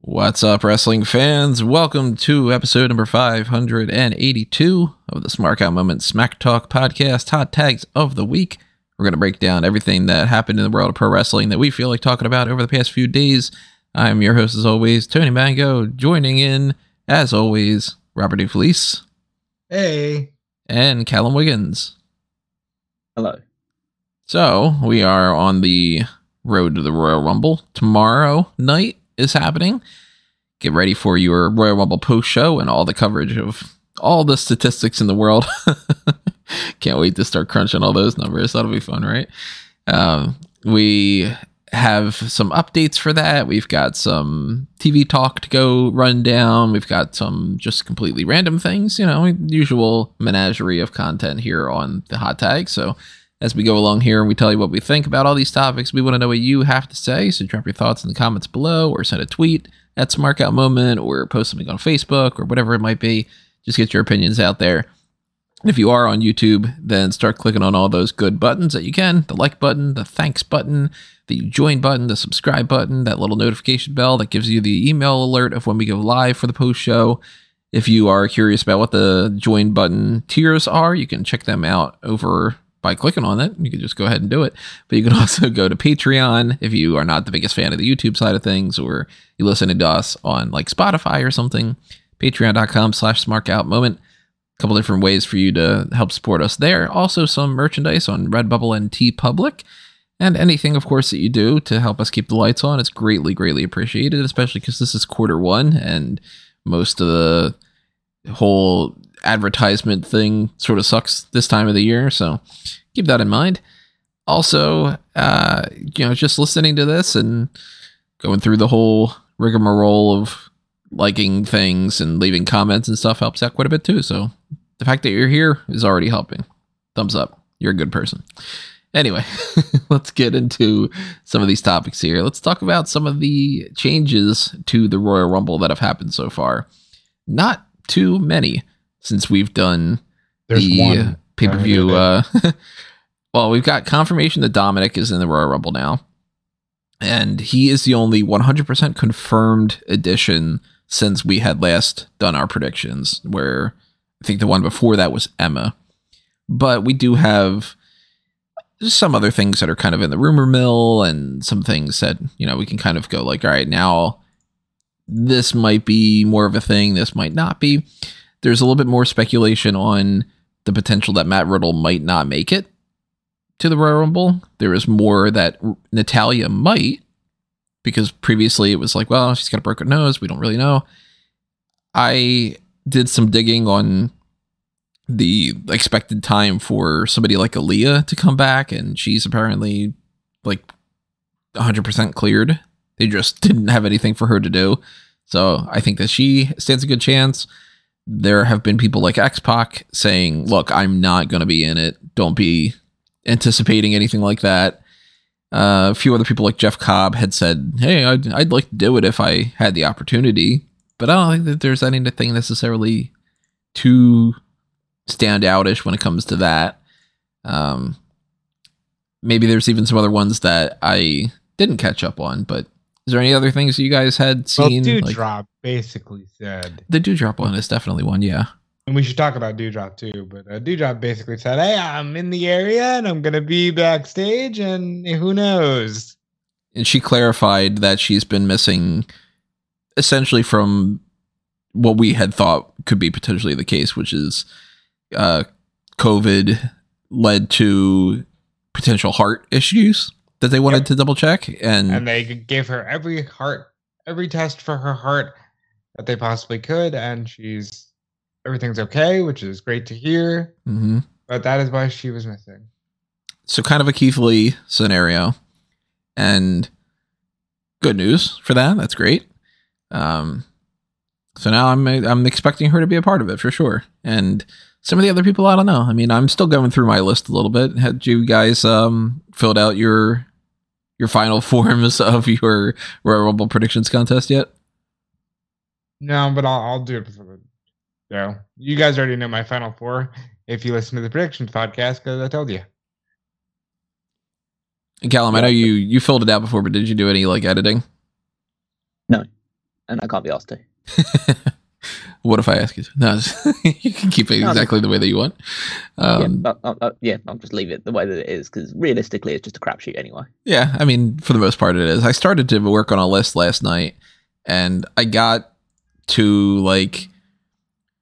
What's up, wrestling fans? Welcome to episode number 582 of the Smark Out Moment Smack Talk podcast, Hot Tags of the Week. We're going to break down everything that happened in the world of pro wrestling that we feel like talking about over the past few days. I'm your host, as always, Tony Mango. Joining in, as always, Robert DeFelice. Hey. And Callum Wiggins. Hello. So, we are on the road to the Royal Rumble. Tomorrow night is happening. Get ready for your Royal Rumble post show and all the coverage of all the statistics in the world. Can't wait to start crunching all those numbers. That'll be fun, right? Um, we have some updates for that. We've got some TV talk to go run down. We've got some just completely random things, you know, usual menagerie of content here on the hot tag. So as we go along here and we tell you what we think about all these topics, we want to know what you have to say. So drop your thoughts in the comments below or send a tweet at Smarkout Moment or post something on Facebook or whatever it might be. Just get your opinions out there. If you are on YouTube, then start clicking on all those good buttons that you can the like button, the thanks button, the join button, the subscribe button, that little notification bell that gives you the email alert of when we go live for the post show. If you are curious about what the join button tiers are, you can check them out over by clicking on it. You can just go ahead and do it. But you can also go to Patreon if you are not the biggest fan of the YouTube side of things or you listen to us on like Spotify or something. Patreon.com slash smarkout moment. A couple different ways for you to help support us there. Also some merchandise on Redbubble and TeePublic. And anything, of course, that you do to help us keep the lights on is greatly, greatly appreciated, especially because this is quarter one and most of the whole advertisement thing sort of sucks this time of the year. So keep that in mind. Also, uh, you know, just listening to this and going through the whole rigmarole of liking things and leaving comments and stuff helps out quite a bit too. So the fact that you're here is already helping. Thumbs up. You're a good person. Anyway, let's get into some of these topics here. Let's talk about some of the changes to the Royal Rumble that have happened so far. Not too many since we've done There's the pay per view. Uh, well, we've got confirmation that Dominic is in the Royal Rumble now, and he is the only 100% confirmed addition since we had last done our predictions. Where I think the one before that was Emma, but we do have some other things that are kind of in the rumor mill, and some things that you know we can kind of go like, all right, now this might be more of a thing, this might not be there's a little bit more speculation on the potential that Matt Riddle might not make it to the Royal Rumble. There is more that Natalya might, because previously it was like, well, she's got a broken nose. We don't really know. I did some digging on the expected time for somebody like Aliyah to come back, and she's apparently like 100% cleared. They just didn't have anything for her to do. So I think that she stands a good chance there have been people like X Pac saying, "Look, I'm not going to be in it. Don't be anticipating anything like that." Uh, a few other people like Jeff Cobb had said, "Hey, I'd, I'd like to do it if I had the opportunity," but I don't think that there's anything necessarily too standoutish when it comes to that. Um, maybe there's even some other ones that I didn't catch up on, but is there any other things you guys had seen? Well, like, Dewdrop basically said, the Dewdrop one is definitely one, yeah. and we should talk about Dewdrop too. But uh, Dewdrop basically said, "Hey, I'm in the area and I'm gonna be backstage, and who knows." and she clarified that she's been missing essentially from what we had thought could be potentially the case, which is uh, COVID led to potential heart issues that they wanted Yep. to double check. And, And they gave her every heart, every test for her heart that they possibly could, and she's everything's okay, which is great to hear. Mhm. But that is why she was missing. so kind of a Keith Lee scenario. And good news for that. That's great. Um, so now I'm I'm expecting her to be a part of it for sure. And some of the other people, I don't know. I mean, I'm still going through my list a little bit. Had you guys um, filled out your your final forms of your Royal Rumble predictions contest yet? No, but I'll, I'll do it for the. No, you guys already know my final four if you listen to the predictions podcast because I told you. And Callum, I know you you filled it out before, but did you do any like editing? No, and I can't be asked to. what if I ask you? to? No, you can keep it exactly the way that you want. Um, yeah, I, I, I, yeah, I'll just leave it the way that it is because realistically, it's just a crapshoot anyway. Yeah, I mean, for the most part, it is. I started to work on a list last night, and I got to like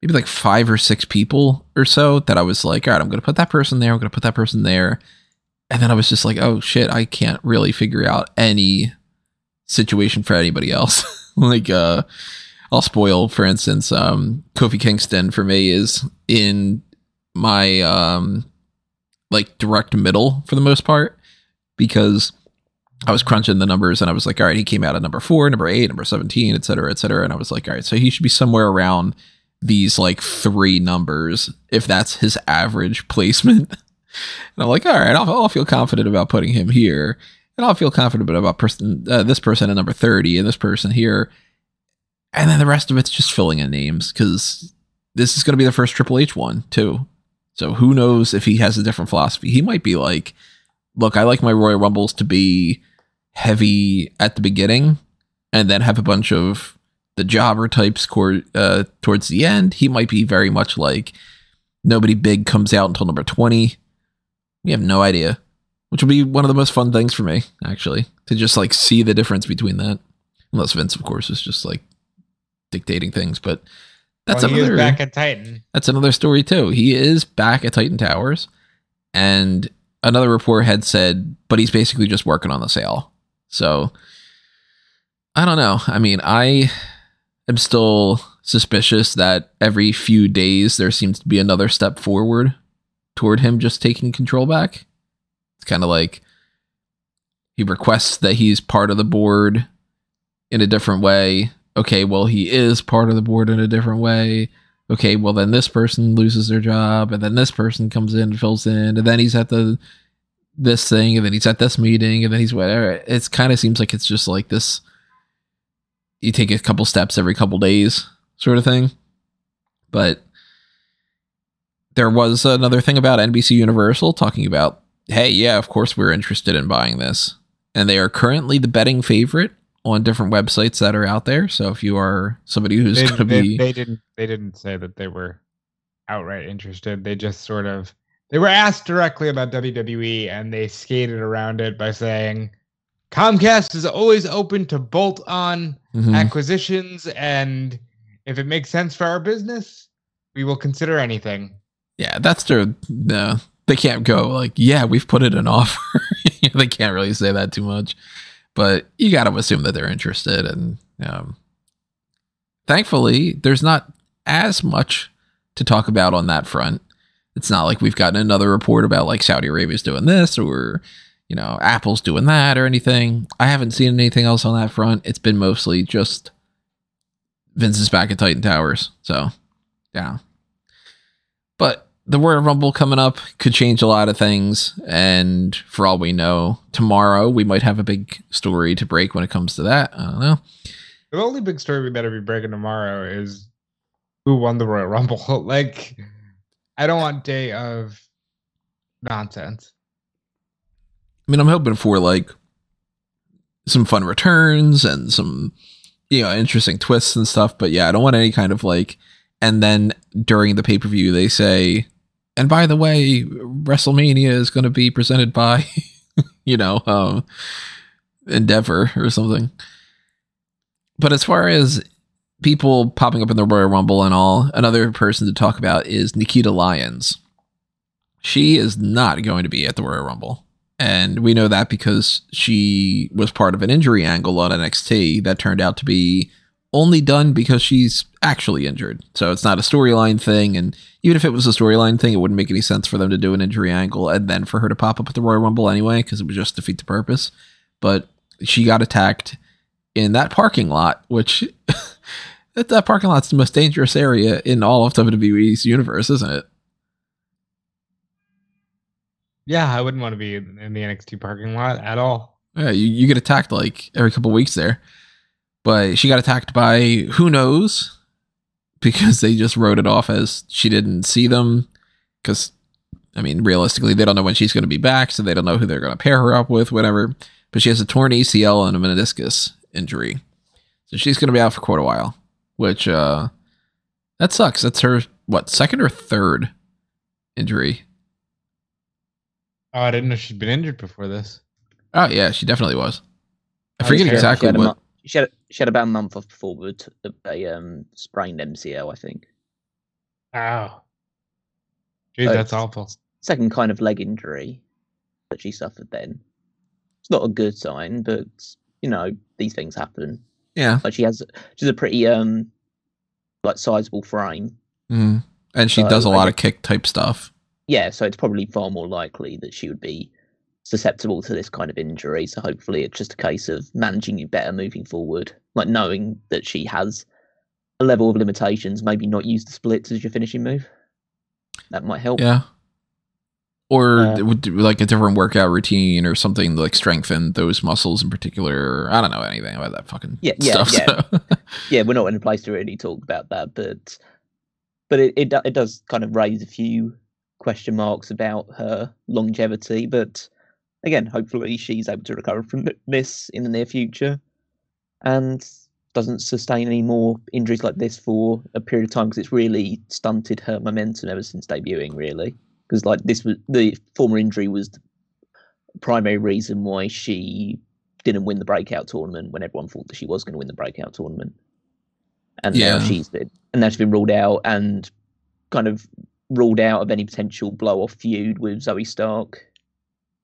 maybe like five or six people or so that I was like, all right, I'm going to put that person there. I'm going to put that person there. And then I was just like, oh shit, I can't really figure out any situation for anybody else. like, uh, I'll spoil, for instance, um, Kofi Kingston for me is in my, um, like direct middle for the most part because I was crunching the numbers and I was like, all right, he came out at number four, number eight, number 17, et cetera, et cetera. And I was like, all right, so he should be somewhere around these like three numbers if that's his average placement. And I'm like, all right, I'll, I'll feel confident about putting him here. And I'll feel confident about person, uh, this person at number 30 and this person here. And then the rest of it's just filling in names because this is going to be the first Triple H one too. So who knows if he has a different philosophy? He might be like, look, I like my Royal Rumbles to be heavy at the beginning and then have a bunch of the jobber types cor- uh, towards the end. He might be very much like nobody big comes out until number 20. We have no idea, which will be one of the most fun things for me, actually, to just like see the difference between that. Unless Vince, of course, is just like dictating things, but that's well, another back at Titan. that's another story too. He is back at Titan Towers, and another report had said, but he's basically just working on the sale. So I don't know. I mean, I am still suspicious that every few days there seems to be another step forward toward him just taking control back. It's kind of like he requests that he's part of the board in a different way. Okay, well, he is part of the board in a different way okay, well then this person loses their job, and then this person comes in and fills in, and then he's at the this thing, and then he's at this meeting, and then he's whatever. It's kind of seems like it's just like this. You take a couple steps every couple days, sort of thing. But there was another thing about NBC Universal talking about, hey, yeah, of course we're interested in buying this, and they are currently the betting favorite on different websites that are out there. So if you are somebody who's going to be they didn't. They didn't say that they were outright interested. They just sort of. They were asked directly about WWE, and they skated around it by saying, "Comcast is always open to bolt-on Mhm. acquisitions, and if it makes sense for our business, we will consider anything." Yeah, that's their no. They can't go like, yeah, we've put it in offer. they can't really say that too much, but you got to assume that they're interested. And um, thankfully, there's not as much to talk about on that front. It's not like we've gotten another report about like Saudi Arabia's doing this or you know Apple's doing that or anything. I haven't seen anything else on that front. It's been mostly just Vince's back at Titan Towers. So yeah. The Royal Rumble coming up could change a lot of things. And for all we know, tomorrow we might have a big story to break when it comes to that. I don't know. The only big story we better be breaking tomorrow is who won the Royal Rumble. like, I don't want day of nonsense. I mean, I'm hoping for like some fun returns and some, you know, interesting twists and stuff. But yeah, I don't want any kind of like, and then during the pay per view, they say, and by the way, WrestleMania is going to be presented by, you know, um, Endeavor or something. But as far as people popping up in the Royal Rumble and all, another person to talk about is Nikita Lyons. She is not going to be at the Royal Rumble. And we know that because she was part of an injury angle on NXT that turned out to be only done because she's actually injured. So it's not a storyline thing. And even if it was a storyline thing, it wouldn't make any sense for them to do an injury angle and then for her to pop up at the Royal Rumble anyway, because it would just defeat the purpose. But she got attacked in that parking lot, which that, that parking lot's the most dangerous area in all of WWE's universe, isn't it? Yeah, I wouldn't want to be in in the NXT parking lot at all. Yeah, you, you get attacked like every couple weeks there. But she got attacked by who knows because they just wrote it off as she didn't see them. Because I mean, realistically, they don't know when she's going to be back, so they don't know who they're going to pair her up with, whatever. But she has a torn ACL and a meniscus injury, so she's going to be out for quite a while. Which uh, that sucks. That's her what second or third injury? Oh, I didn't know she'd been injured before this. Oh yeah, she definitely was. I Oh, forget yeah, She exactly had, what. mo- she, had, she had about a month off before with a um, sprained MCL, I think. Oh. Geez, Oh, that's awful. Second kind of leg injury that she suffered then. It's not a good sign, but you know these things happen. Yeah, Like she has, she's a pretty um, like sizable frame. Mhm. and she So, does a I lot get- of kick type stuff. Yeah, so it's probably far more likely that she would be susceptible to this kind of injury. So hopefully, it's just a case of managing you better moving forward. Like knowing that she has a level of limitations, maybe not use the splits as your finishing move. That might help. Yeah. Or Uh, it would do, like a different workout routine or something to, like strengthen those muscles in particular. I don't know anything about that fucking Yeah, yeah, stuff. yeah. so. yeah, we're not in a place to really talk about that, but but it it, it does kind of raise a few question marks about her longevity. But again, hopefully she's able to recover from this in the near future and doesn't sustain any more injuries like this for a period of time because it's really stunted her momentum ever since debuting. Really, because like this was the former injury was the primary reason why she didn't win the breakout tournament when everyone thought that she was going to win the breakout tournament. And Yeah. now she's been and now she's been ruled out and kind of ruled out of any potential blow off feud with Zoey Stark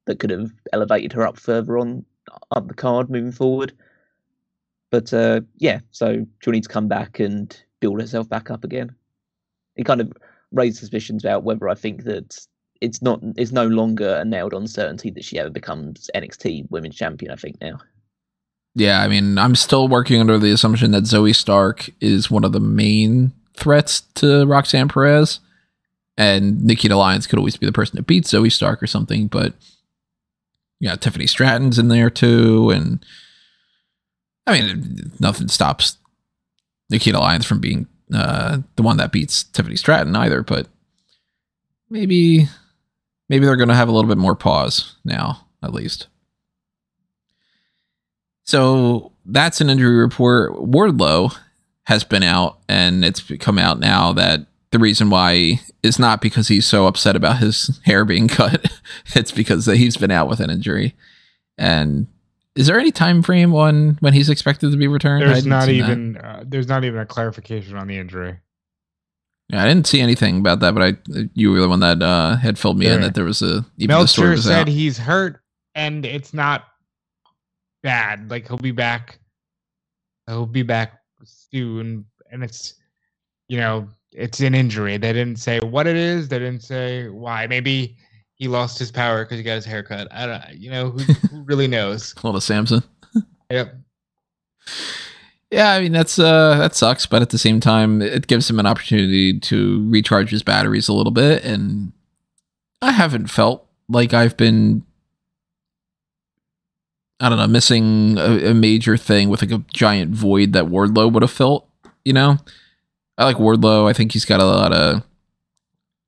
that could have elevated her up further on up the card moving forward. But uh, yeah, so she'll need to come back and build herself back up again. It kind of raised suspicions about whether I think that it's not it's no longer a nailed on certainty that she ever becomes NXT Women's Champion. I think now. yeah, I mean, I'm still working under the assumption that Zoey Stark is one of the main threats to Roxanne Perez. And Nikita Lyons could always be the person that beats Zoey Stark or something, but yeah, Tiffany Stratton's in there too, and I mean, nothing stops Nikita Lyons from being uh, the one that beats Tiffany Stratton either. But maybe, maybe they're going to have a little bit more pause now, at least. So that's an injury report. Wardlow has been out, and it's come out now that the reason why is not because he's so upset about his hair being cut. it's because that he's been out with an injury. And is there any time frame on when he's expected to be returned? There's not even uh, there's not even a clarification on the injury. Yeah, I didn't see anything about that, but I you were the one that uh, had filled me in that there was a even the story was said out. he's hurt and it's not bad. Like he'll be back. He'll be back soon, and it's you know it's an injury. They didn't say what it is. They didn't say why. Maybe he lost his power because he got his hair cut. I don't. You know who, who really knows? Little Samson. Yep. Yeah, I mean that's uh that sucks, but at the same time, it gives him an opportunity to recharge his batteries a little bit, and I haven't felt like I've been, I don't know, missing a, a major thing with like a giant void that Wardlow would have felt. You know, I like Wardlow. I think he's got a lot of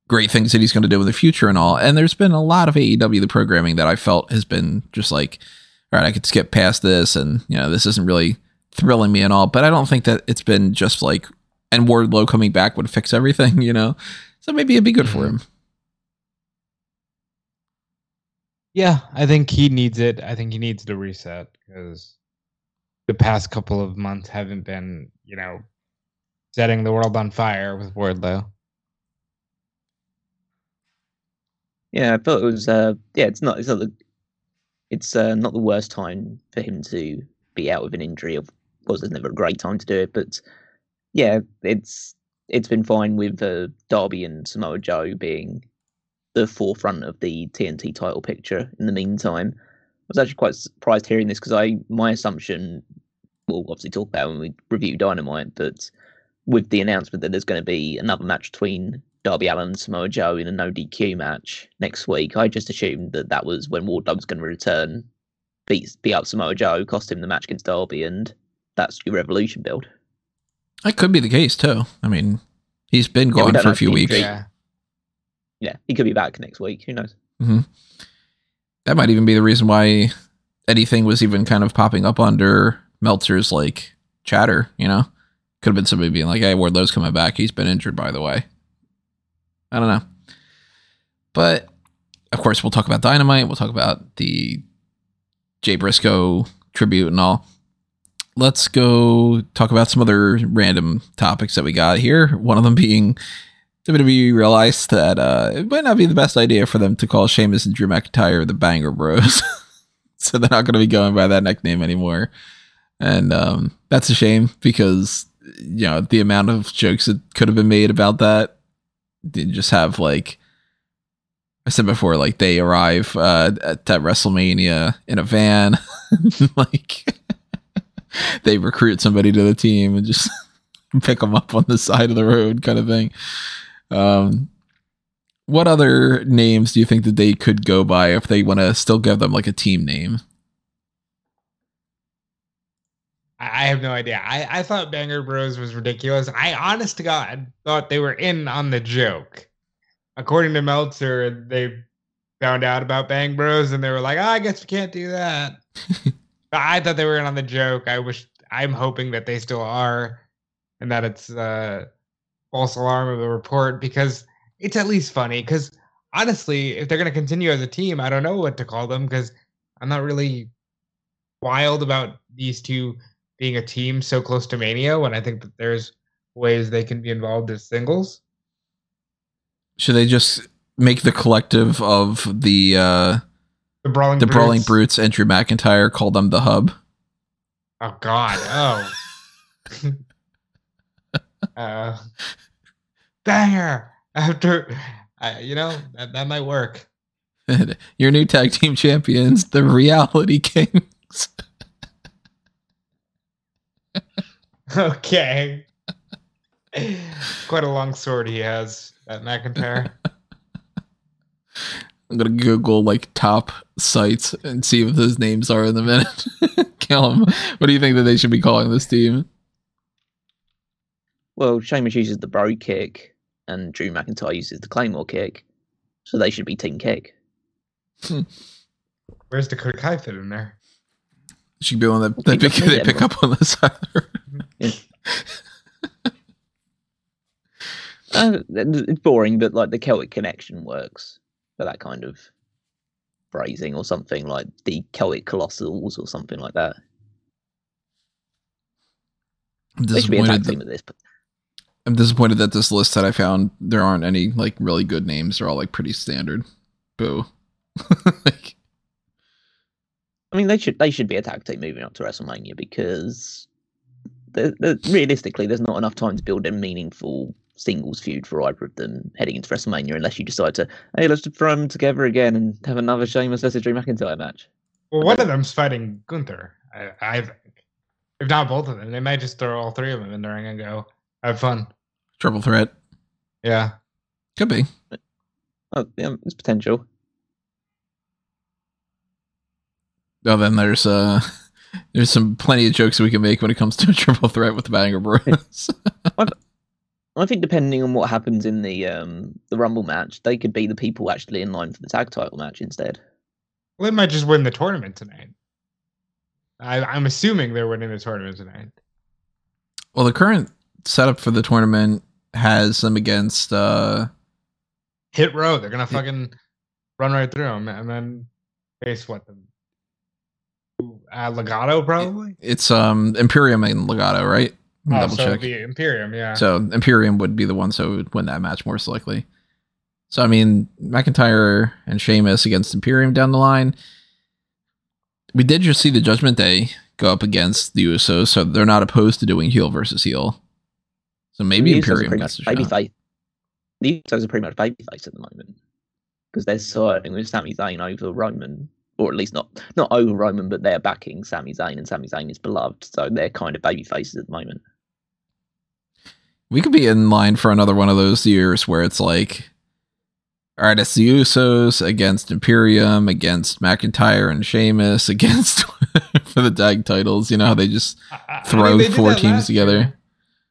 great things that he's going to do in the future and all. And there's been a lot of AEW the programming that I felt has been just like, all right, I could skip past this, and you know, this isn't really thrilling me and all, but I don't think that it's been just like and Wardlow coming back would fix everything, you know. So maybe it'd be good for mm-hmm. him. Yeah, I think he needs it. I think he needs to reset because the past couple of months haven't been, you know, setting the world on fire with Wardlow. Yeah, I thought it was. Uh, yeah, it's not. It's not the. It's uh, not the worst time for him to be out with an injury. Of course, there's never a great time to do it, but yeah, it's it's been fine with uh, Darby and Samoa Joe being the forefront of the TNT title picture. In the meantime, I was actually quite surprised hearing this because I my assumption. We'll obviously talk about when we review Dynamite, but with the announcement that there's going to be another match between Darby Allin and Samoa Joe in a no DQ match next week. I just assumed that that was when Wardlow was going to return, beat beat up Samoa Joe, cost him the match against Darby, and that's your Revolution build. That could be the case too. I mean, he's been gone don't for a few weeks. Yeah. yeah, he could be back next week. Who knows? Mm-hmm. That might even be the reason why anything was even kind of popping up under Meltzer's like chatter. You know, could have been somebody being like, "Hey, Wardlow's coming back. He's been injured, by the way." I don't know, but of course, we'll talk about Dynamite. We'll talk about the Jay Briscoe tribute and all. Let's go talk about some other random topics that we got here. One of them being WWE realized that uh, it might not be the best idea for them to call Sheamus and Drew McIntyre the Banger Bros. so they're not going to be going by that nickname anymore. And um, that's a shame because, you know, the amount of jokes that could have been made about that. They just have like, I said before, like they arrive uh, at, at WrestleMania in a van, like they recruit somebody to the team and just pick them up on the side of the road, kind of thing. Um, what other names do you think that they could go by if they want to still give them like a team name? I have no idea. I, I thought Banger Bros was ridiculous. I honest to God thought they were in on the joke. According to Meltzer, they found out about Bang Bros and they were like, oh, I guess we can't do that. But I thought they were in on the joke. I wish I'm hoping that they still are and that it's uh false alarm of the report because it's at least funny. Because honestly, if they're gonna continue as a team, I don't know what to call them because I'm not really wild about these two being a team so close to Mania when I think that there's ways they can be involved as singles. Should they just make the collective of the uh, The Brawling the Brawling Brutes. Brutes and Drew McIntyre call them the Hub? Oh God! Oh. uh, banger after, uh, you know that that might work. Your new tag team champions, the Reality Kings. Okay. Quite a long sword he has, that McIntyre. I'm gonna Google like top sites and see what those names are in a minute. Callum, what do you think that they should be calling this team? Well, Sheamus uses the bro kick, and Drew McIntyre uses the Claymore kick, so they should be Team Kick. Where's Dakota Kai fit in there? Should be one that, Pick that up pick, they pick up on the side. Uh, it's boring, but like the Celtic connection works for that kind of phrasing, or something like the Celtic Colossals, or something like that. I'm should be a tag disappointed. That, this. But I'm disappointed that this list that I found there aren't any like really good names. They're all like pretty standard. Boo. like, I mean, they should they should be a tag team moving up to WrestleMania because the, the, realistically, there's not enough time to build a meaningful singles feud for either of them heading into WrestleMania unless you decide to hey let's just throw them together again and have another Sheamus versus Drew McIntyre match. Well, one of them's fighting Gunther. I, I think, if not both of them, they might just throw all three of them in the ring and go have fun. triple threat. Yeah. Could be. Oh, yeah, it's potential. Oh, then there's uh there's some plenty of jokes we can make when it comes to a triple threat with the Banger Bros. I think depending on what happens in the um the Rumble match, they could be the people actually in line for the tag title match instead. Well, they might just win the tournament tonight. I, I'm assuming they're winning the tournament tonight. well, the current setup for the tournament has them against uh Hit row. They're gonna fucking run right through them and then face what them. Uh, Legado probably. it's um Imperium and Legado, right? Oh, double so check. the Imperium, yeah. So Imperium would be the ones who would win that match most likely. So I mean, McIntyre and Sheamus against Imperium down the line. We did just see the Judgment Day go up against the Usos, so they're not opposed to doing heel versus heel. So maybe The Imperium pretty gets a much shot. babyface. The Usos are pretty much babyface at the moment because they're siding with Sami Zayn over Roman, or at least not not over Roman, but they're backing Sami Zayn, and Sami Zayn is beloved, so they're kind of baby faces at the moment. We could be in line for another one of those years where it's like, all right, it's the Usos against Imperium, against McIntyre and Sheamus, against for the tag titles. You know how they just I- I- I mean, throw they four teams together. year.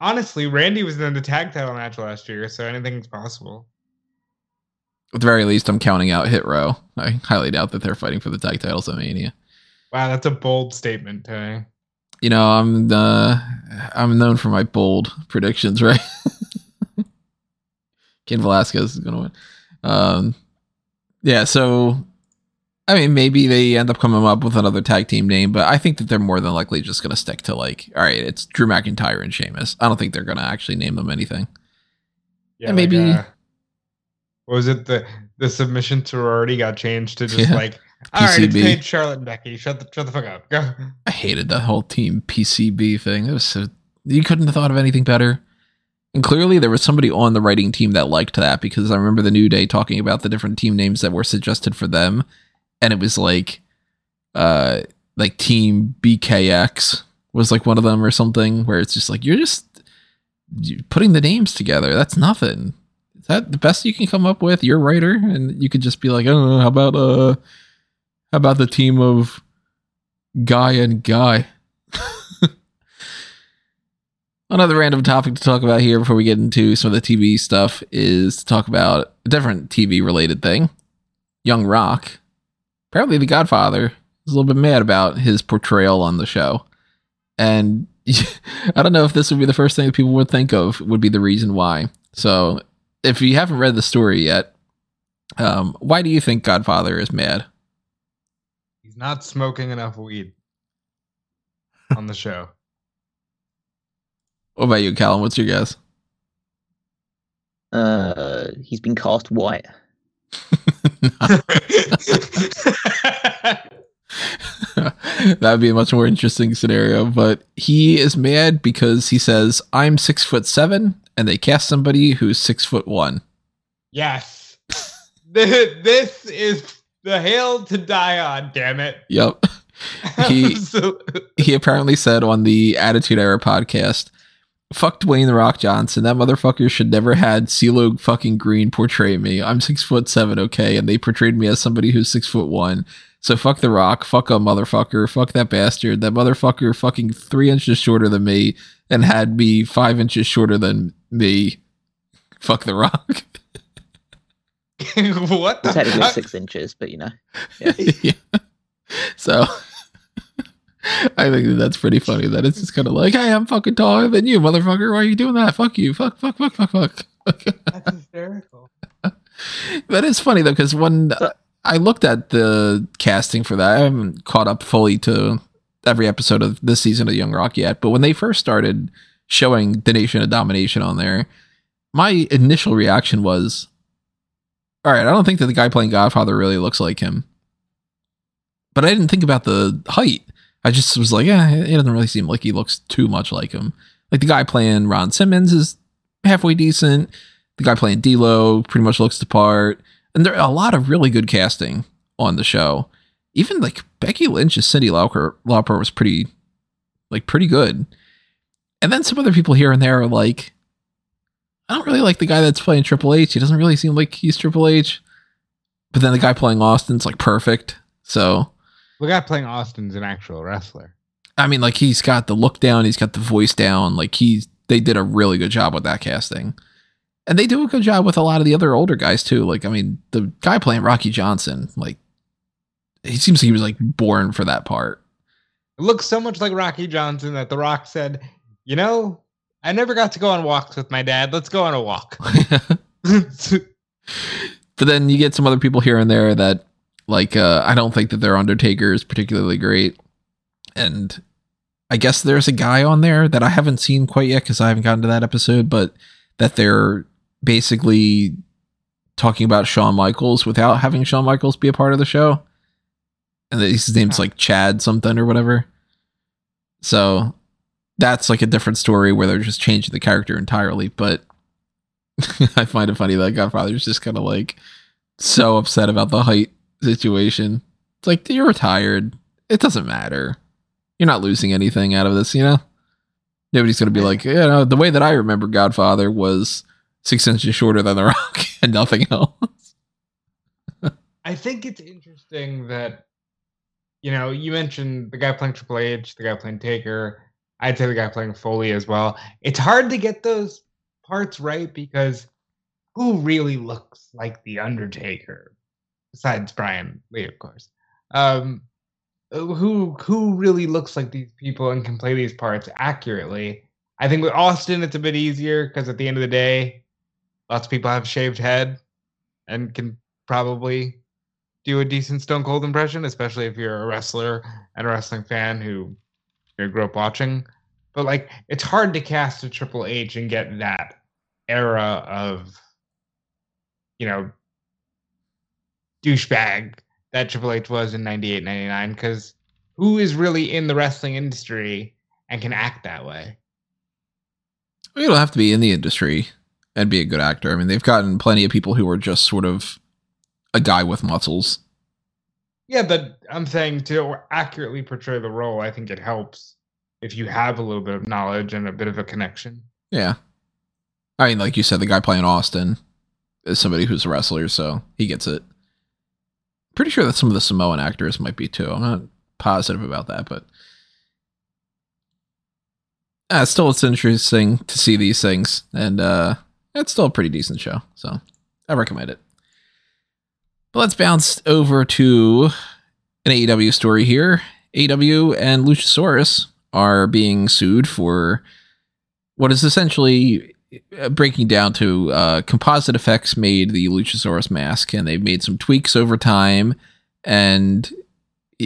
Honestly, Randy was in the tag title match last year, so anything's possible. At the very least, I'm counting out Hit Row. I highly doubt that they're fighting for the tag titles at Mania. Wow, that's a bold statement, Tony. You know, I'm uh, I'm known for my bold predictions, right? Cain Velasquez is gonna win. Um, yeah, so I mean, maybe they end up coming up with another tag team name, but I think that they're more than likely just gonna stick to like, all right, it's Drew McIntyre and Sheamus. I don't think they're gonna actually name them anything. Yeah, And maybe- uh, what was it the the submission sorority got changed to just Yeah. like all right, it's PCB. Paige, Charlotte, and Becky. Shut the shut the fuck up. Go. I hated that whole team PCB thing. It was so you couldn't have thought of anything better. And clearly there was somebody on the writing team that liked that because I remember the New Day talking about the different team names that were suggested for them. And it was like uh like team BKX was like one of them or something where it's just like you're just putting the names together. That's nothing. Is that the best you can come up with? You're a writer and you could just be like, oh, how about uh how about the team of Guy and Guy. Another random topic to talk about here before we get into some of the TV stuff is to talk about a different TV related thing. Young Rock, apparently the Godfather, is a little bit mad about his portrayal on the show. And I don't know if this would be the first thing that people would think of, would be the reason why. So if you haven't read the story yet, um, why do you think Godfather is mad? He's not smoking enough weed on the show. What about you, Callum? What's your guess? Uh, he's been cast white. that would be a much more interesting scenario. But he is mad because he says, I'm six foot seven, and they cast somebody who's six foot one. yes. This is the hill to die on, damn it. Yep. He- He apparently said on the Attitude Era podcast, Fuck Dwayne the Rock Johnson. That motherfucker should never had CeeLo fucking Green portray me. I'm six foot seven, okay, and they portrayed me as somebody who's six foot one. So fuck the Rock, fuck a motherfucker, fuck that bastard. That motherfucker fucking three inches shorter than me and had me five inches shorter than me. Fuck the Rock. what the Technically six inches, but you know. yeah. So I think that's pretty funny. That it's just kind of like, hey, I'm fucking taller than you, motherfucker. Why are you doing that? Fuck you. Fuck, fuck, fuck, fuck, fuck. That's hysterical. that is funny though, because when So- I looked at the casting for that, I haven't caught up fully to every episode of this season of Young Rock yet. But when they first started showing the Nation of Domination on there, my initial reaction was, all right, I don't think that the guy playing Godfather really looks like him. But I didn't think about the height. I just was like, yeah, it doesn't really seem like he looks too much like him. Like the guy playing Ron Simmons is halfway decent. The guy playing D'Lo pretty much looks the part. And there are a lot of really good casting on the show. Even like Becky Lynch as Cyndi Lauper, Lauper was pretty, like pretty good. And then some other people here and there are like, I don't really like the guy that's playing Triple H. He doesn't really seem like he's Triple H. But then the guy playing Austin's like perfect. So The guy playing Austin's an actual wrestler. I mean, like he's got the look down, he's got the voice down. Like he's they did a really good job with that casting, and they do a good job with a lot of the other older guys too. Like I mean, the guy playing Rocky Johnson, like he seems like he was like born for that part. It looks so much like Rocky Johnson that The Rock said, "You know, I never got to go on walks with my dad. Let's go on a walk." but then you get some other people here and there that like uh I don't think that their Undertaker is particularly great. And I guess there's a guy on there that I haven't seen quite yet because I haven't gotten to that episode, but that they're basically talking about Shawn Michaels without having Shawn Michaels be a part of the show. And his name's like Chad something or whatever. So that's like a different story where they're just changing the character entirely. But I find it funny that Godfather's just kind of like so upset about the height situation. It's like you're retired. It doesn't matter. You're not losing anything out of this, you know. Nobody's gonna be like, you know, the way that I remember Godfather was six inches shorter than The Rock and nothing else. I think it's interesting that you know you mentioned the guy playing Triple H, the guy playing Taker. I'd say the guy playing Foley as well. It's hard to get those parts right because who really looks like the Undertaker, besides Brian Lee, of course. Um, who who really looks like these people and can play these parts accurately? I think with Austin, it's a bit easier because at the end of the day, lots of people have shaved head and can probably do a decent Stone Cold impression, especially if you're a wrestler and a wrestling fan who you grew up watching. But like, it's hard to cast a Triple H and get that era of, you know, douchebag that Triple H was in 98, 99, because who is really in the wrestling industry and can act that way? You don't have to be in the industry and be a good actor. I mean, they've gotten plenty of people who are just sort of a guy with muscles. Yeah, but I'm saying to accurately portray the role, I think it helps if you have a little bit of knowledge and a bit of a connection. Yeah. I mean, like you said, the guy playing Austin is somebody who's a wrestler, so he gets it. Pretty sure that some of the Samoan actors might be too. I'm not positive about that, but uh, still, it's interesting to see these things, and uh, it's still a pretty decent show. So I recommend it. But let's bounce over to an AEW story here. AEW and Luchasaurus are being sued for what is essentially breaking down to uh, composite effects made the Luchasaurus mask, and they've made some tweaks over time. And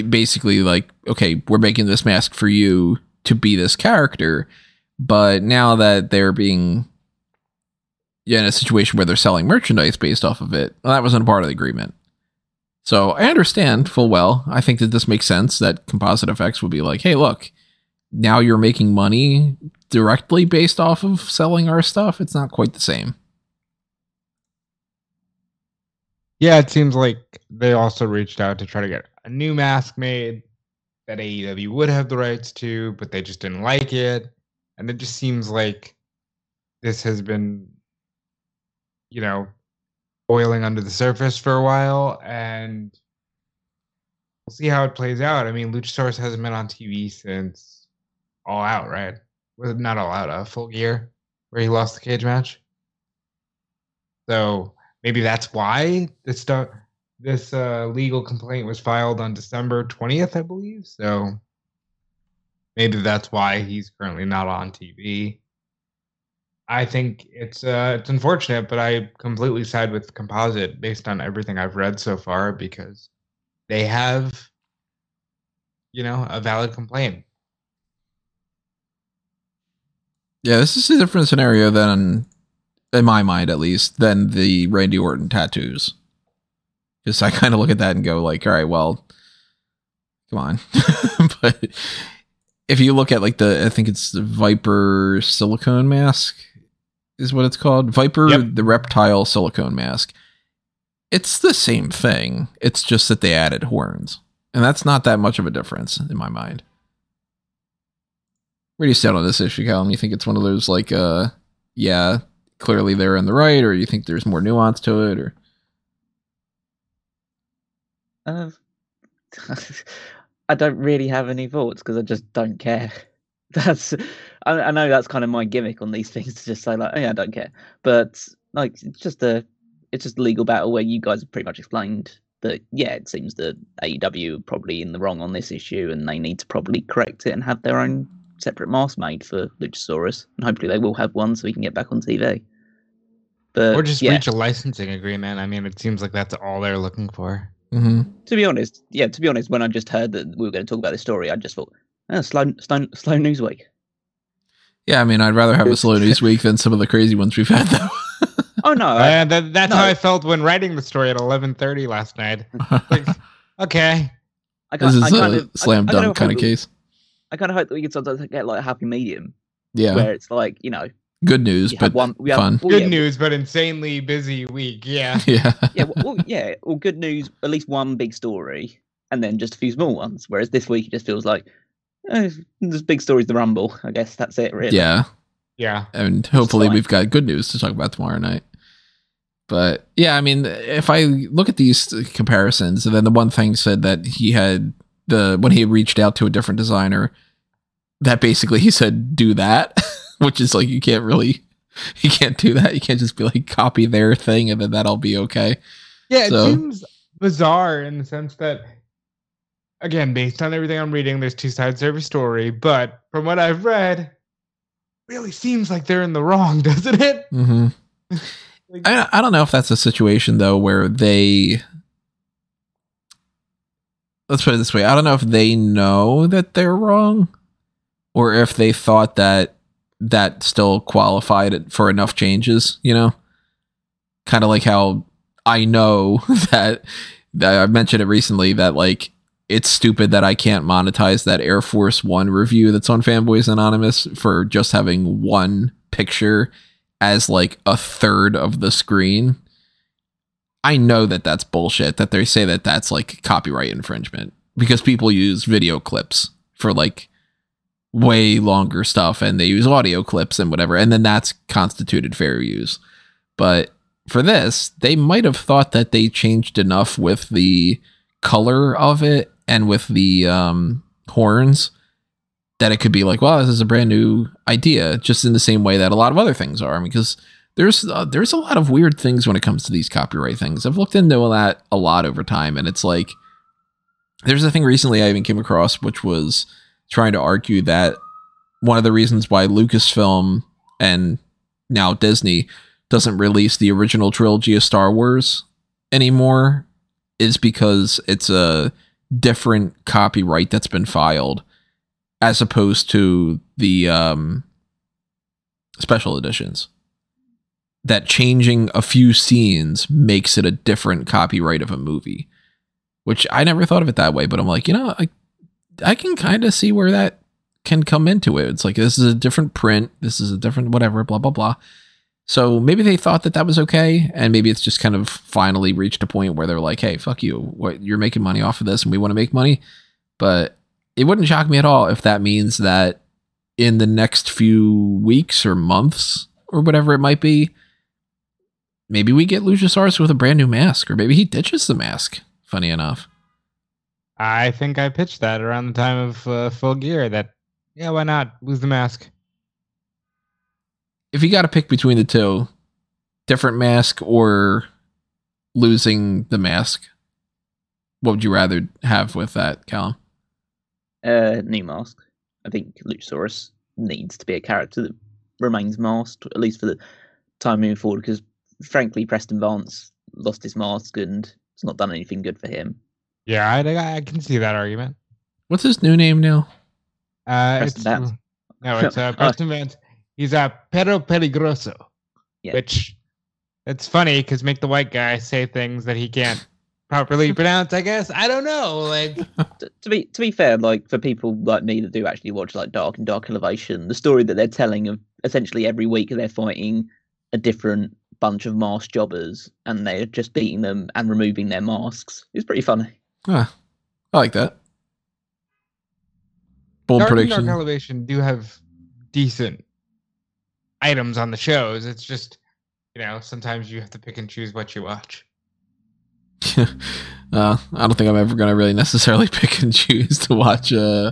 basically, like, okay, we're making this mask for you to be this character. But now that they're being yeah, in a situation where they're selling merchandise based off of it, well, that wasn't part of the agreement. So I understand full well. I think that this makes sense that composite effects would be like, hey, look, now you're making money directly based off of selling our stuff. It's not quite the same. Yeah, it seems like they also reached out to try to get a new mask made that AEW would have the rights to, but they just didn't like it. And it just seems like this has been you know, boiling under the surface for a while, and we'll see how it plays out. I mean, Luchasaurus hasn't been on TV since All Out, right? Was not allowed a full year where he lost the cage match. So maybe that's why this this uh, legal complaint was filed on December twentieth, I believe. So maybe that's why he's currently not on TV. I think it's uh, it's unfortunate, but I completely side with Composite based on everything I've read so far because they have, you know, a valid complaint. Yeah, this is a different scenario than, in my mind at least, than the Randy Orton tattoos. Because I kind of look at that and go like, all right, well, come on, but if you look at like the, I think it's the Viper silicone mask is what it's called. Viper, yep. the reptile silicone mask. It's the same thing. It's just that they added horns. And that's not that much of a difference in my mind. Where do you stand on this issue, Callum? You think it's one of those like uh yeah, clearly they're in the right, or you think there's more nuance to it, or uh, I don't really have any thoughts because I just don't care. That's I, I, know that's kind of my gimmick on these things to just say like, oh yeah, I don't care. But like, it's just a it's just a legal battle where you guys have pretty much explained that yeah, it seems that AEW probably in the wrong on this issue, and they need to probably correct it and have their own separate mask made for Luchasaurus, and hopefully they will have one so we can get back on TV. But, or just yeah. reach a licensing agreement. I mean, it seems like that's all they're looking for. Mm-hmm. To be honest, yeah. To be honest, when I just heard that we were going to talk about this story, I just thought, oh, slow, slow, slow news week. Yeah, I mean, I'd rather have a slow news week than some of the crazy ones we've had, though. oh no, uh, that, that's no. how I felt when writing the story at eleven thirty last night. Like, okay, I this is I kind a of, slam dunk kind of case. I kind of hope that we can sometimes get like a happy medium. Yeah, where it's like you know, good news, but one, we have, fun. Well, good yeah, news, but insanely busy week. Yeah, yeah, yeah. Well, yeah. Well, good news. At least one big story, and then just a few small ones. Whereas this week it just feels like eh, there's big stories. The Rumble. I guess that's it. Really. Yeah. Yeah. And hopefully we've got good news to talk about tomorrow night. But yeah, I mean, if I look at these comparisons, and then the one thing said that he had the when he reached out to a different designer, that basically he said do that, which is like you can't really you can't do that. You can't just be like copy their thing and then that'll be okay. Yeah, it seems bizarre in the sense that, again, based on everything I'm reading, there's two sides to every story. But from what I've read, really seems like they're in the wrong, doesn't it? hmm Like, I I don't know if that's a situation though where they. Let's put it this way. I don't know if they know that they're wrong, or if they thought that that still qualified it for enough changes. You know, kind of like how I know that, that I mentioned it recently that like it's stupid that I can't monetize that Air Force One review that's on Fanboys Anonymous for just having one picture as like a third of the screen. I know that that's bullshit that they say that that's like copyright infringement because people use video clips for like way longer stuff and they use audio clips and whatever and then that's constituted fair use. But for this, they might have thought that they changed enough with the color of it and with the um horns that it could be like, well, this is a brand new idea, just in the same way that a lot of other things are. Because there's uh, there's a lot of weird things when it comes to these copyright things. I've looked into that a lot over time, and it's like there's a thing recently I even came across, which was trying to argue that one of the reasons why Lucasfilm and now Disney doesn't release the original trilogy of Star Wars anymore is because it's a different copyright that's been filed as opposed to the um, special editions. That changing a few scenes makes it a different copyright of a movie, which I never thought of it that way. But I'm like, you know, I, I can kind of see where that can come into it. It's like this is a different print, this is a different whatever, blah blah blah. So maybe they thought that that was okay, and maybe it's just kind of finally reached a point where they're like, "Hey, fuck you! What you're making money off of this, and we want to make money." But it wouldn't shock me at all if that means that in the next few weeks or months or whatever it might be, maybe we get Luchasaurus with a brand new mask, or maybe he ditches the mask. Funny enough, I think I pitched that around the time of uh, Full Gear. That yeah, why not lose the mask? if you got to pick between the two, different mask or losing the mask, what would you rather have with that, Callum? Uh, new mask. I think Luchasaurus needs to be a character that remains masked, at least for the time moving forward, because frankly, Preston Vance lost his mask and it's not done anything good for him. Yeah, I, I can see that argument. What's his new name now? Uh, Preston it's, Vance. No, it's uh, Oh. Preston Vance. He's a uh, Perro Peligroso, Yeah. which it's funny because make the white guy say things that he can't properly pronounce. I guess I don't know. Like, to, to be to be fair, like for people like me that do actually watch like Dark and Dark Elevation, the story that they're telling of essentially every week they're fighting a different bunch of masked jobbers and they're just beating them and removing their masks. It's pretty funny. Huh. I like that. Bold Dark and prediction. Dark Elevation do have decent items on the shows. It's just you know sometimes you have to pick and choose what you watch. uh, I don't think I'm ever going to really necessarily pick and choose to watch uh,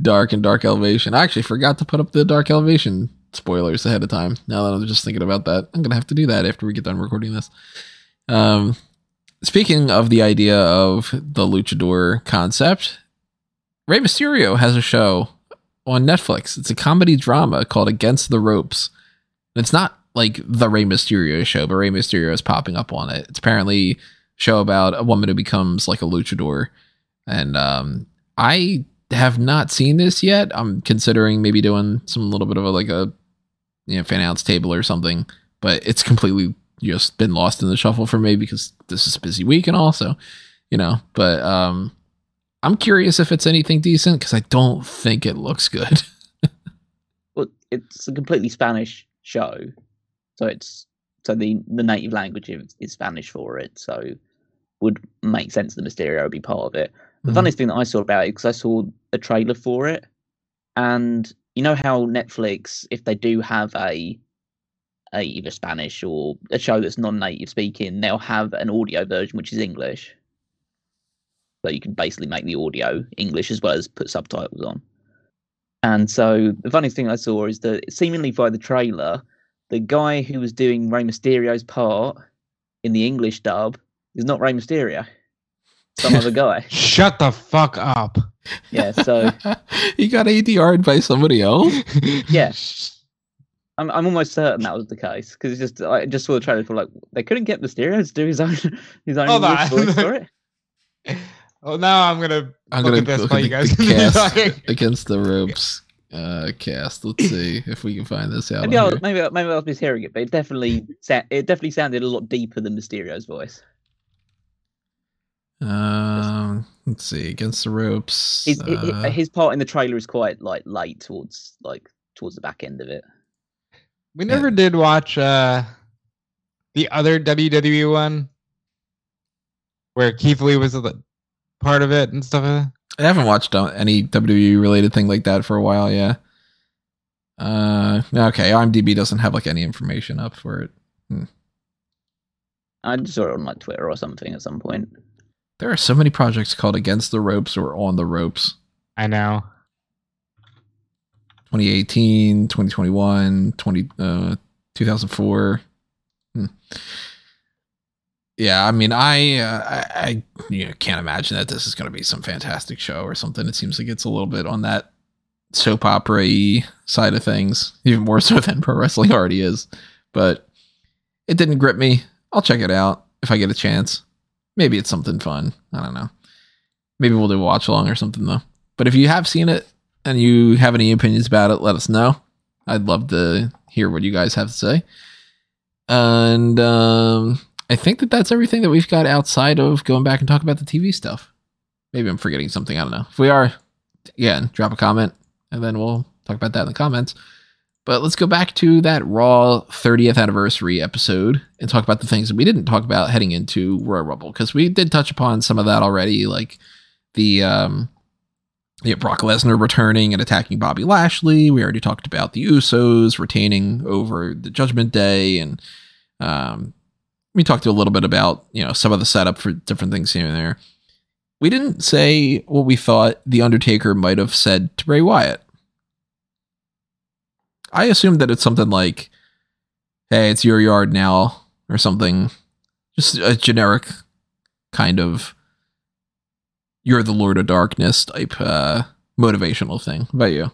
Dark and Dark Elevation. I actually forgot to put up the Dark Elevation spoilers ahead of time. Now that I'm just thinking about that, I'm to have to do that after we get done recording this. Um, speaking of the idea of the luchador concept, Rey Mysterio has a show on Netflix. It's a comedy drama called Against the Ropes. It's not like the Rey Mysterio show, but Rey Mysterio is popping up on it. It's apparently a show about a woman who becomes like a luchador. And um, I have not seen this yet. I'm considering maybe doing some little bit of a like a you know fan outs table or something, but it's completely just been lost in the shuffle for me because this is a busy week and also, you know, but um I'm curious if it's anything decent because I don't think it looks good. Well, it's a completely Spanish show, so it's so the the native language is, is Spanish for it, so would make sense that Mysterio would be part of it. The Mhm. funniest thing that I saw about it because I saw a trailer for it, and you know how Netflix, if they do have a, a either Spanish or a show that's non-native speaking, they'll have an audio version which is English. So you can basically make the audio English as well as put subtitles on. And so the funniest thing I saw is that seemingly by the trailer, the guy who was doing Rey Mysterio's part in the English dub is not Rey Mysterio. Some other guy. Shut the fuck up. Yeah, so he got ADR'd by somebody else. Yeah. I'm I'm almost certain that was the case because it's just I just saw the trailer for like they couldn't get Mysterio to do his own his own Hold English on. voice for it. Oh, now I'm gonna I'm look gonna at this while you the- guys cast against the ropes uh cast. Let's see if we can find this out. Maybe on I, here. maybe I- maybe I was mishearing it, but it definitely sa- it definitely sounded a lot deeper than Mysterio's voice. Um, let's see against the ropes. His hi- hi- uh, his part in the trailer is quite like late towards like towards the back end of it. We never did watch uh the other WWE one where Keith Lee was a part of it and stuff. like that. I haven't watched uh, any WWE related thing like that for a while. Yeah. Uh, okay. IMDb doesn't have like any information up for it. I just saw it on like Twitter or something at some point. There are so many projects called Against the Ropes or On the Ropes. I know. 2018, 2021, 20, uh, 2004. Hmm. Yeah, I mean, I, uh, I, I you know, can't imagine that this is going to be some fantastic show or something. It seems like it's a little bit on that soap opera y side of things, even more so than pro wrestling already is. But it didn't grip me. I'll check it out if I get a chance. Maybe it's something fun. I don't know. Maybe we'll do a watch along or something though. But if you have seen it, and you have any opinions about it, let us know. I'd love to hear what you guys have to say. And um, I think that that's everything that we've got outside of going back and talk about the TV stuff. Maybe I'm forgetting something. I don't know. If we are, again, drop a comment and then we'll talk about that in the comments. But let's go back to that Raw 30th anniversary episode and talk about the things that we didn't talk about heading into Royal Rumble because we did touch upon some of that already, like the um, yeah, Brock Lesnar returning and attacking Bobby Lashley. We already talked about the Usos retaining over the Judgment Day, and um, we talked a little bit about you know some of the setup for different things here and there. We didn't say what we thought the Undertaker might have said to Bray Wyatt. I assume that it's something like, "Hey, it's your yard now," or something, just a generic kind of you're the Lord of Darkness type uh, motivational thing. What about you?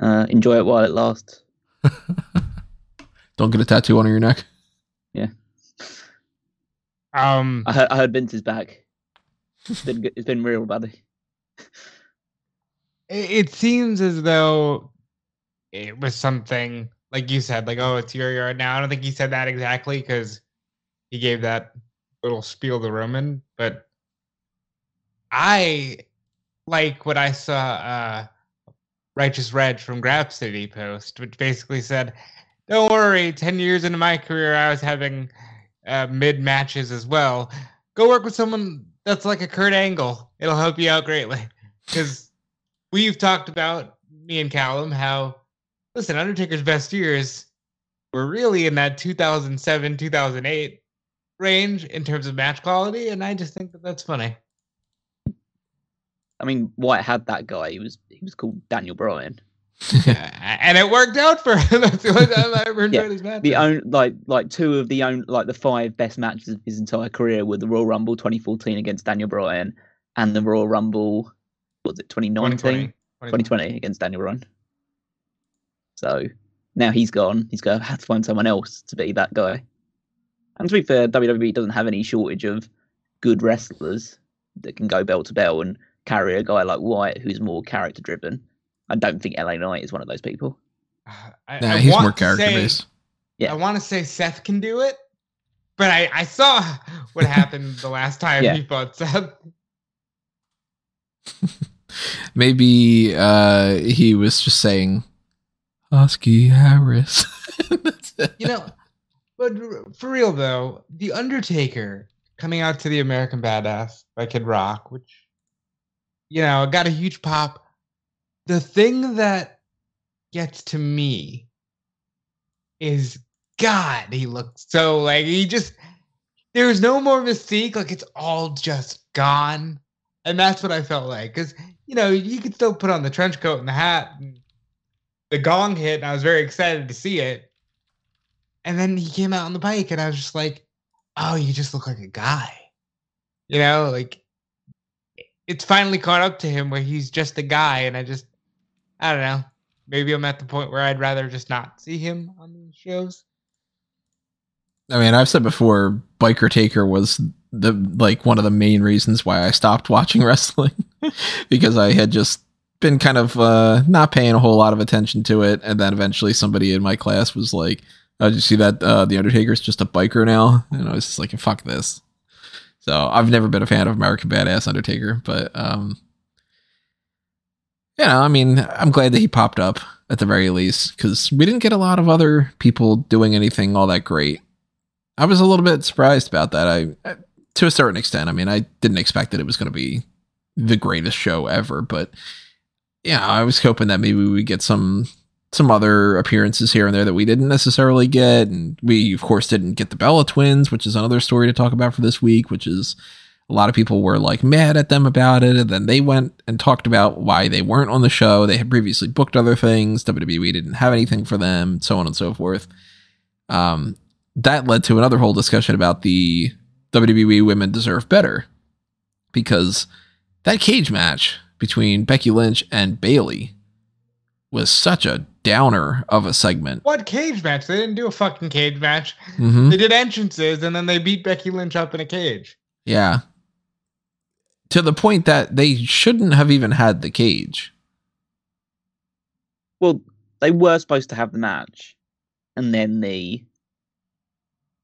Uh, enjoy it while it lasts. Don't get a tattoo on your neck. Yeah. Um, I heard, I heard Vince is back. It's been good- it's been real, buddy. it, seems as though it was something like you said, like, oh, it's your yard now. I don't think he said that exactly because he gave that little spiel to Roman, but I like what I saw uh Righteous Reg from Grab City post, which basically said, Don't worry, ten years into my career I was having uh, mid matches as well. Go work with someone that's like a Kurt Angle. It'll help you out greatly. Because we've talked about me and Callum how listen, Undertaker's best years were really in that 2007 2008 range in terms of match quality, and I just think that that's funny. I mean, Wyatt had that guy. He was he was called Daniel Bryan. Yeah, and it worked out for him. That's the only time I ever enjoyed Yeah, his matches. The own like like two of the own like the five best matches of his entire career were the Royal Rumble 2014 against Daniel Bryan and the Royal Rumble what was it 2019 2020. 2020 against Daniel Bryan. So now he's gone. He's going to have to find someone else to be that guy. And to be fair, WWE doesn't have any shortage of good wrestlers that can go bell to bell and carry a guy like Wyatt who's more character driven. I don't think LA Knight is one of those people. I, Nah, I he's more character say- based. Yeah. I want to say Seth can do it, but I, I saw what happened the last time Yeah. he fought Seth. Maybe uh, he was just saying Husky Harris. You know, but for real though, The Undertaker coming out to the American Badass by Kid Rock, which you know got a huge pop. The thing that gets to me is God, he looks so like he just there's no more mystique, like it's all just gone. And that's what I felt like. Cause you know, you could still put on the trench coat and the hat and the gong hit, and I was very excited to see it. And then he came out on the bike, and I was just like, "Oh, you just look like a guy," you know, like it's finally caught up to him where he's just a guy, and I just, I don't know. Maybe I'm at the point where I'd rather just not see him on these shows. I mean, I've said before, Biker Taker was the like one of the main reasons why I stopped watching wrestling because I had just been kind of uh, not paying a whole lot of attention to it, and then eventually somebody in my class was like, "Oh, did you see that uh, the Undertaker's just a biker now?" And I was just like, "Fuck this." So I've never been a fan of American Badass Undertaker, but um, you know, I mean, I'm glad that he popped up at the very least because we didn't get a lot of other people doing anything all that great. I was a little bit surprised about that. I, to a certain extent, I mean, I didn't expect that it was going to be the greatest show ever, but yeah, I was hoping that maybe we would get some some other appearances here and there that we didn't necessarily get, and we of course didn't get the Bella twins, which is another story to talk about for this week, which is a lot of people were like mad at them about it, and then they went and talked about why they weren't on the show. They had previously booked other things. WWE didn't have anything for them, so on and so forth. Um, that led to another whole discussion about the WWE women deserve better because that cage match between Becky Lynch and Bayley was such a downer of a segment. What cage match? They didn't do a fucking cage match. Mm-hmm. They did entrances and then they beat Becky Lynch up in a cage. Yeah. To the point that they shouldn't have even had the cage. Well, they were supposed to have the match, and then the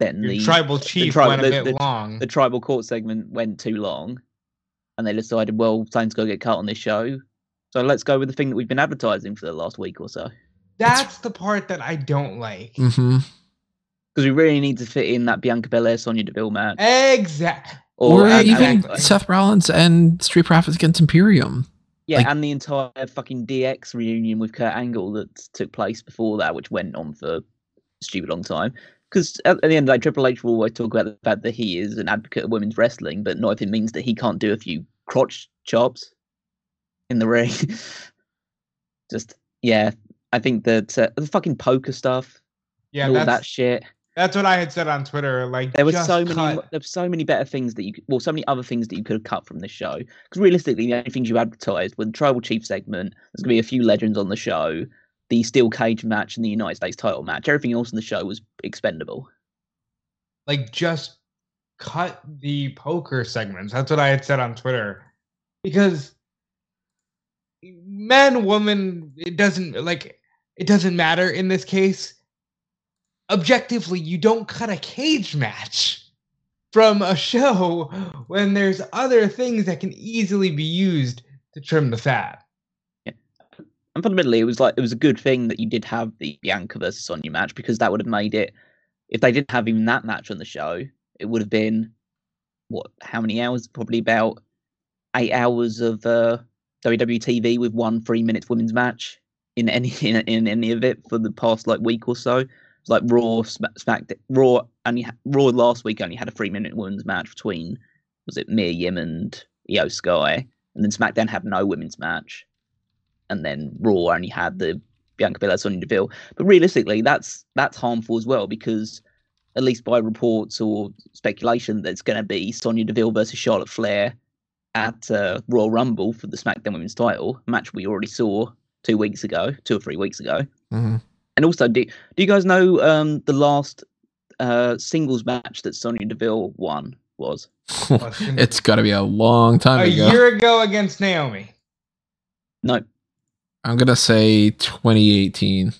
then Your the tribal chief tri- went a the- bit the- long. the tribal court segment went too long, and they decided, well, something's got to go get cut on this show, so let's go with the thing that we've been advertising for the last week or so, That's the part that I don't like. Mm-hmm. because we really need to fit in that Bianca Belair Sonya Deville match, Exactly. Or, and- even and- Seth Rollins and Street Profits against Imperium. yeah, like- and the entire fucking DX reunion with Kurt Angle that took place before that, which went on for a stupid long time. Because at, the end of the day, Triple H will always talk about the fact that he is an advocate of women's wrestling, but not if it means that he can't do a few crotch chops in the ring. Just yeah, I think that uh, the fucking poker stuff, Yeah, all that shit. that's what I had said on Twitter. Like There were so many, there were so many better things that you, could, well, so many other things that you could have cut from this show. Because realistically, the only things you advertised were the Tribal Chief segment. There's gonna be a few legends on the show, the steel cage match, and the United States title match. Everything else in the show was expendable. like just cut the poker segments. That's what I had said on Twitter. Because man, woman, it doesn't like it doesn't matter in this case. Objectively, you don't cut a cage match from a show when there's other things that can easily be used to trim the fat. And fundamentally, it was like it was a good thing that you did have the Bianca versus Sonya match because that would have made it. If they didn't have even that match on the show, it would have been what? How many hours? Probably about eight hours of uh, WWE TV with one three minutes women's match in any in, in any of it for the past like week or so. It's like Raw, Smack, Raw, only Raw last week only had a three minute women's match between was it Mia Yim and Iyo Sky, and then SmackDown had no women's match and then Raw only had the Bianca Belair Sonya Deville. But realistically, that's that's harmful as well because at least by reports or speculation, there's going to be Sonya Deville versus Charlotte Flair at uh, Royal Rumble for the SmackDown Women's Title a match we already saw two weeks ago, two or three weeks ago. Mm-hmm. And also, do, do you guys know um, the last uh, singles match that Sonya Deville won was? it's got to be a long time A ago. A year ago against Naomi. No, I'm gonna say 2018.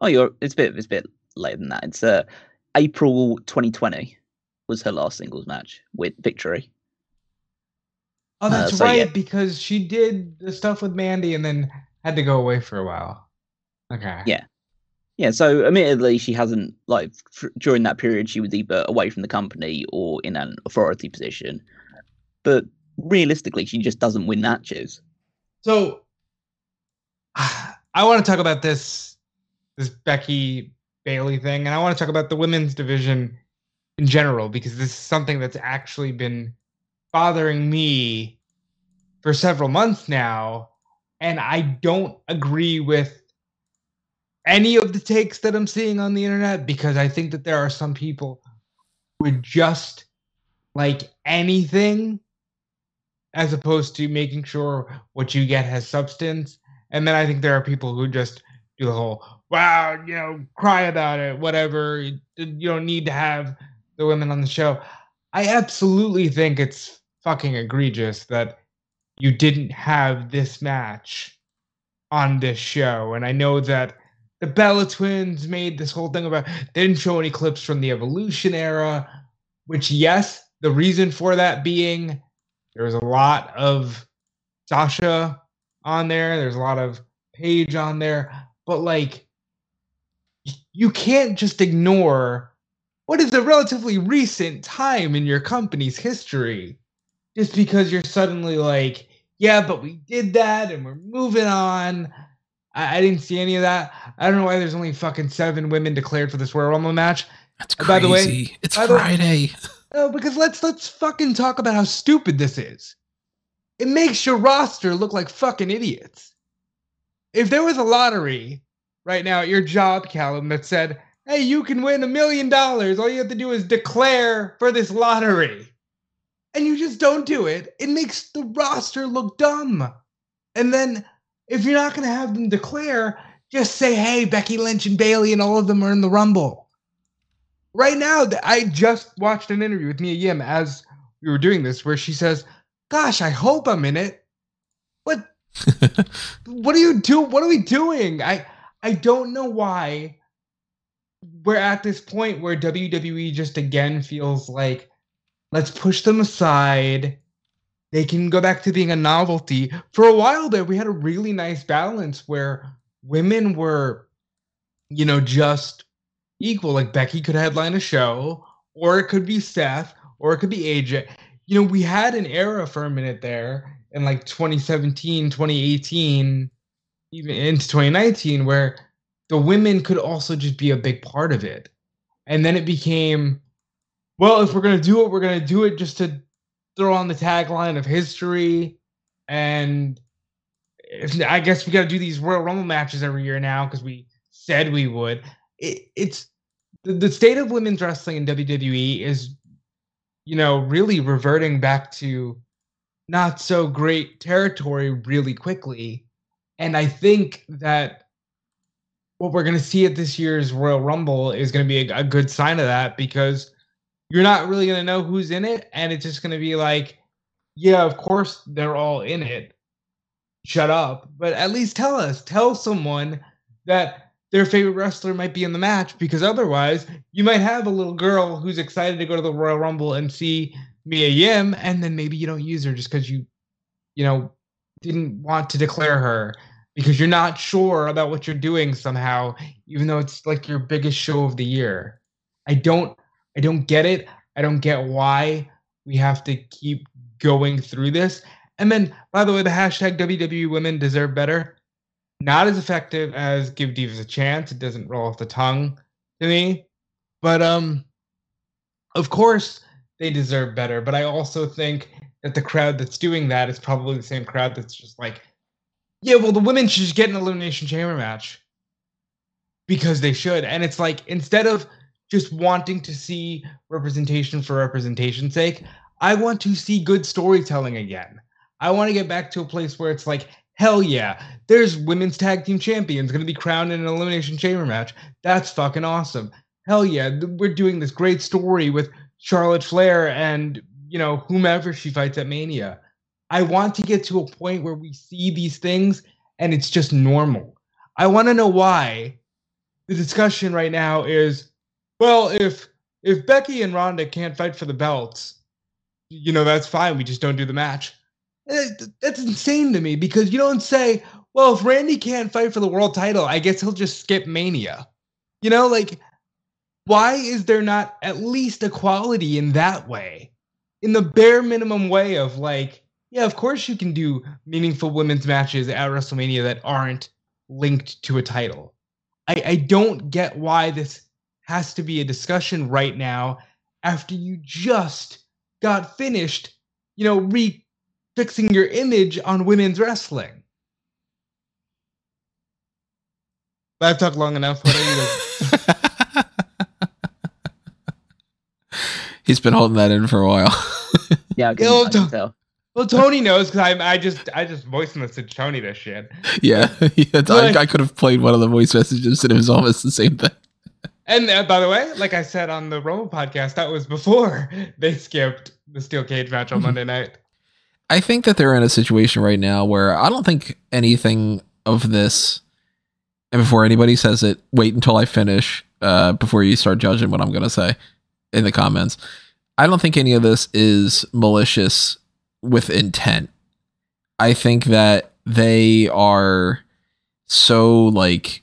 Oh, you're it's a bit it's a bit later than that. It's uh April 2020 was her last singles match with victory. Oh, Uh, that's so, right, yeah. because she did the stuff with Mandy and then had to go away for a while. Okay. Yeah. Yeah, so admittedly, she hasn't like f- during that period she was either away from the company or in an authority position. But realistically, she just doesn't win matches. So I want to talk about this this Becky Bayley thing, and I want to talk about the women's division in general because this is something that's actually been bothering me for several months now, and I don't agree with any of the takes that I'm seeing on the internet because I think that there are some people who just like anything as opposed to making sure what you get has substance. And then I think there are people who just do the whole, wow, you know, cry about it, whatever. You, you don't need to have the women on the show. I absolutely think it's fucking egregious that you didn't have this match on this show. And I know that the Bella twins made this whole thing about didn't show any clips from the evolution era, which yes, the reason for that being there was a lot of Sasha on there, there's a lot of Paige on there, but like you can't just ignore what is a relatively recent time in your company's history just because you're suddenly like, yeah, but we did that and we're moving on. I, I didn't see any of that. I don't know why there's only fucking seven women declared for this Royal Rumble match. That's crazy. By the way- it's the way- No, because let's let's fucking talk about how stupid this is. It makes your roster look like fucking idiots. If there was a lottery right now at your job, Callum, that said, "Hey, you can win a million dollars. All you have to do is declare for this lottery," and you just don't do it, it makes the roster look dumb. And then if you're not gonna have them declare, just say, "Hey, Becky Lynch and Bayley and all of them are in the Rumble." right now i just watched an interview with mia yim as we were doing this where she says gosh i hope i'm in it what? What are you do what are we doing? I i don't know why we're at this point where wwe just again feels like let's push them aside. They can go back to being a novelty. For a while there we had a really nice balance where women were you know just equal. Like Becky could headline a show, or it could be Seth, or it could be AJ. You know, we had an era for a minute there in like 2017, 2018, even into 2019, where the women could also just be a big part of it. And then it became, well, if we're going to do it, we're going to do it just to throw on the tagline of history. And if, I guess we got to do these Royal Rumble matches every year now because we said we would it, it's the, the state of women's wrestling in WWE is, you know, really reverting back to not so great territory really quickly. And I think that what we're going to see at this year's Royal Rumble is going to be a, a good sign of that because you're not really going to know who's in it. And it's just going to be like, yeah, of course they're all in it. Shut up. But at least tell us, tell someone that their favorite wrestler might be in the match because otherwise you might have a little girl who's excited to go to the Royal Rumble and see Mia Yim, and then maybe you don't use her just because you, you know, didn't want to declare her because you're not sure about what you're doing somehow, even though it's like your biggest show of the year. I don't, I don't get it. I don't get why we have to keep going through this. And then, by the way, the hashtag WWE Women deserve better not as effective as give divas a chance. It doesn't roll off the tongue to me. But um of course they deserve better. But i also think that the crowd that's doing that is probably the same crowd that's just like yeah well the women should just get an elimination chamber match. Because they should. And it's like instead of just wanting to see representation for representation's sake i want to see good storytelling again. I want to get back to a place where it's like Hell yeah. There's women's tag team champions going to be crowned in an elimination chamber match. That's fucking awesome. Hell yeah. We're doing this great story with Charlotte Flair and, you know, whomever she fights at Mania. I want to get to a point where we see these things and it's just normal. I want to know why the discussion right now is well, if if Becky and Ronda can't fight for the belts, you know, that's fine. We just don't do the match. Th- That's insane to me because you don't say, well, if Randy can't fight for the world title, I guess he'll just skip Mania. You know, like, why is there not at least equality in that way? In the bare minimum way of like, yeah, of course you can do meaningful women's matches at WrestleMania that aren't linked to a title. I, I don't get why this has to be a discussion right now after you just got finished, you know, re fixing your image on women's wrestling. But I've talked long enough. What are you? He's been holding that in for a while. Yeah, I can, Yo, I can don't- tell. well, Tony knows because I I just I just voice messaged Tony this shit. yeah, yeah I, I could have played one of the voice messages and it was almost the same thing. And uh, by the way, like I said on the Roman podcast, that was before they skipped the steel cage match on Monday night. I think that they're in a situation right now where I don't think anything of this, and before anybody says it, wait until I finish uh, before you start judging what I'm going to say in the comments. I don't think any of this is malicious with intent. I think that they are so like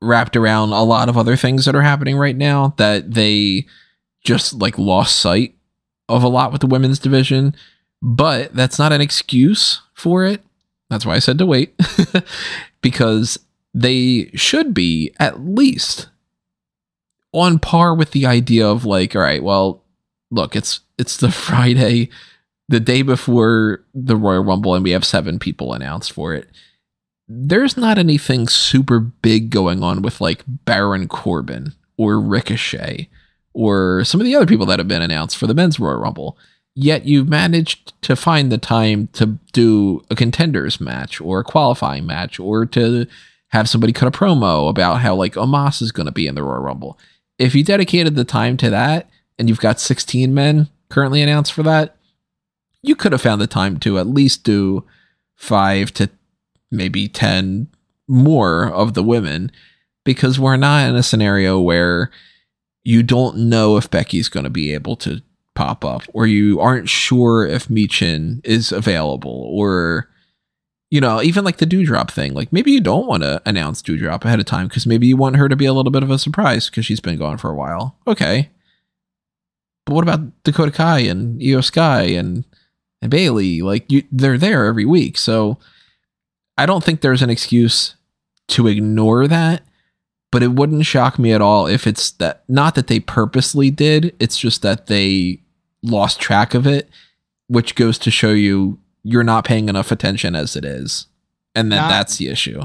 wrapped around a lot of other things that are happening right now that they just like lost sight of a lot with the women's division but that's not an excuse for it. That's why I said to wait because they should be at least on par with the idea of like, all right, well, look, it's it's the Friday, the day before the Royal Rumble, and we have seven people announced for it. There's not anything super big going on with like Baron Corbin or Ricochet or some of the other people that have been announced for the men's Royal Rumble yet you've managed to find the time to do a contenders match or a qualifying match or to have somebody cut a promo about how like Omos is going to be in the Royal Rumble. If you dedicated the time to that and you've got 16 men currently announced for that, you could have found the time to at least do 5 to maybe 10 more of the women because we're not in a scenario where you don't know if Becky's going to be able to pop up or you aren't sure if Michin is available or you know even like the dewdrop thing. Like maybe you don't want to announce dewdrop ahead of time because maybe you want her to be a little bit of a surprise because she's been gone for a while. Okay. But what about dakota kai and iyo sky and and bayley like you they're there every week. So i don't think there's an excuse to ignore that but it wouldn't shock me at all if it's that not that they purposely did it's just that they lost track of it which goes to show you you're not paying enough attention as it is and then Not- that's the issue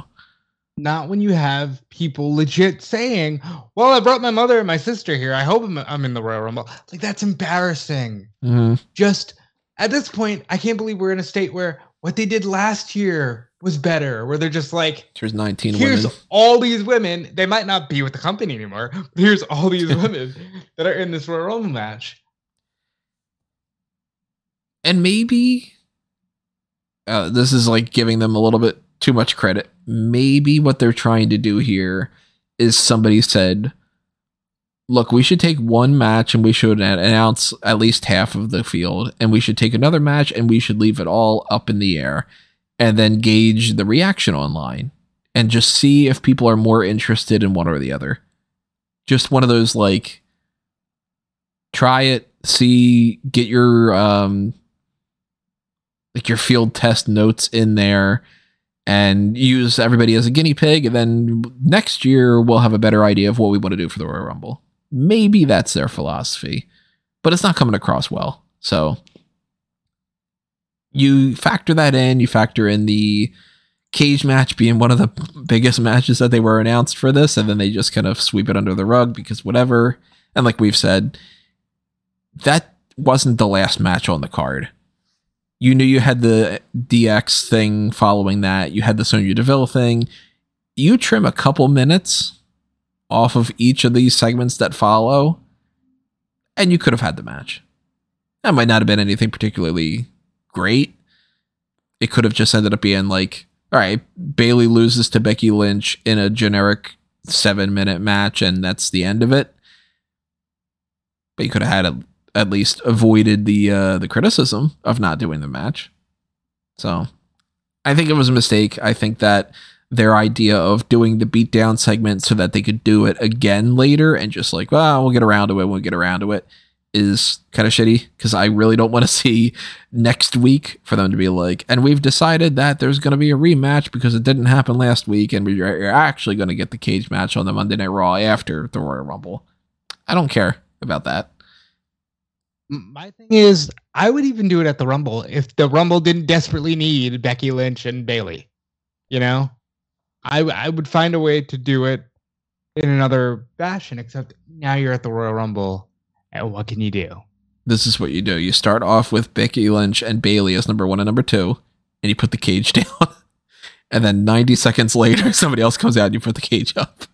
Not when you have people legit saying, "Well, I brought my mother and my sister here. I hope I'm, I'm in the Royal Rumble." Like that's embarrassing. Mhm. Just at this point, I can't believe we're in a state where what they did last year was better. Where they're just like, there's 19 here's women all these women. They might not be with the company anymore, here's all these women that are in this Royal Rumble match. and maybe uh, this is like giving them a little bit too much credit. Maybe what they're trying to do here is somebody said, "Look, we should take one match and we should announce at least half of the field, and we should take another match and we should leave it all up in the air, and then gauge the reaction online and just see if people are more interested in one or the other." Just one of those like try it, see, get your um like your field test notes in there and use everybody as a guinea pig and then next year we'll have a better idea of what we want to do for the Royal Rumble. Maybe that's their philosophy, but it's not coming across well. So you factor that in, you factor in the cage match being one of the biggest matches that they were announced for this and then they just kind of sweep it under the rug because whatever. And like we've said, that wasn't the last match on the card you knew you had the DX thing following that. You had the Sonya Deville thing. You trim a couple minutes off of each of these segments that follow, and you could have had the match. That might not have been anything particularly great. It could have just ended up being like, all right, Bayley loses to Becky Lynch in a generic seven minute match, and that's the end of it. But you could have had a at least avoided the uh, the criticism of not doing the match. So I think it was a mistake. I think that their idea of doing the beatdown segment so that they could do it again later and just like, well, we'll get around to it, we'll get around to it is kind of shitty because I really don't want to see next week for them to be like, and we've decided that there's going to be a rematch because it didn't happen last week and we're actually going to get the cage match on the Monday Night Raw after the Royal Rumble. I don't care about that. My thing is, I would even do it at the Rumble if the Rumble didn't desperately need Becky Lynch and Bayley. You know, I I would find a way to do it in another fashion. Except now you're at the Royal Rumble, and what can you do? This is what you do. You start off with Becky Lynch and Bayley as number one and number two, and you put the cage down. and then 90 seconds later, somebody else comes out and you put the cage up.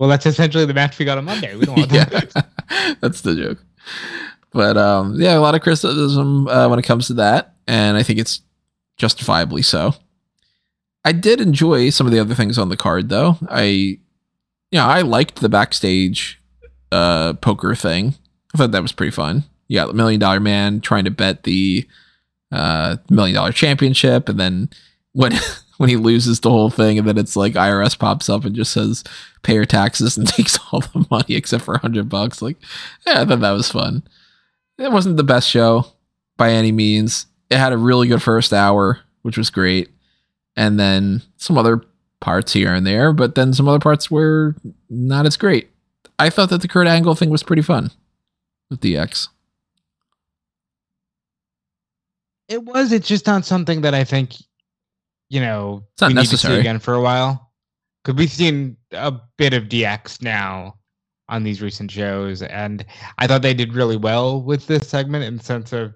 Well, that's essentially the match we got on Monday. We don't want that. that's the joke. But um, yeah, a lot of criticism uh, when it comes to that, and I think it's justifiably so. I did enjoy some of the other things on the card, though. I, you know, I liked the backstage uh, poker thing. I thought that was pretty fun. You got the Million Dollar Man trying to bet the uh, Million Dollar Championship, and then when when he loses the whole thing, and then it's like IRS pops up and just says pay your taxes and takes all the money except for hundred bucks. Like, yeah, I thought that was fun. It wasn't the best show by any means. It had a really good first hour, which was great, and then some other parts here and there, but then some other parts were not as great. I thought that the Kurt Angle thing was pretty fun with DX. It was. It's just not something that I think, you know, It's not we need to see again for a while. Because we've seen a bit of DX now on these recent shows, and I thought they did really well with this segment in the sense of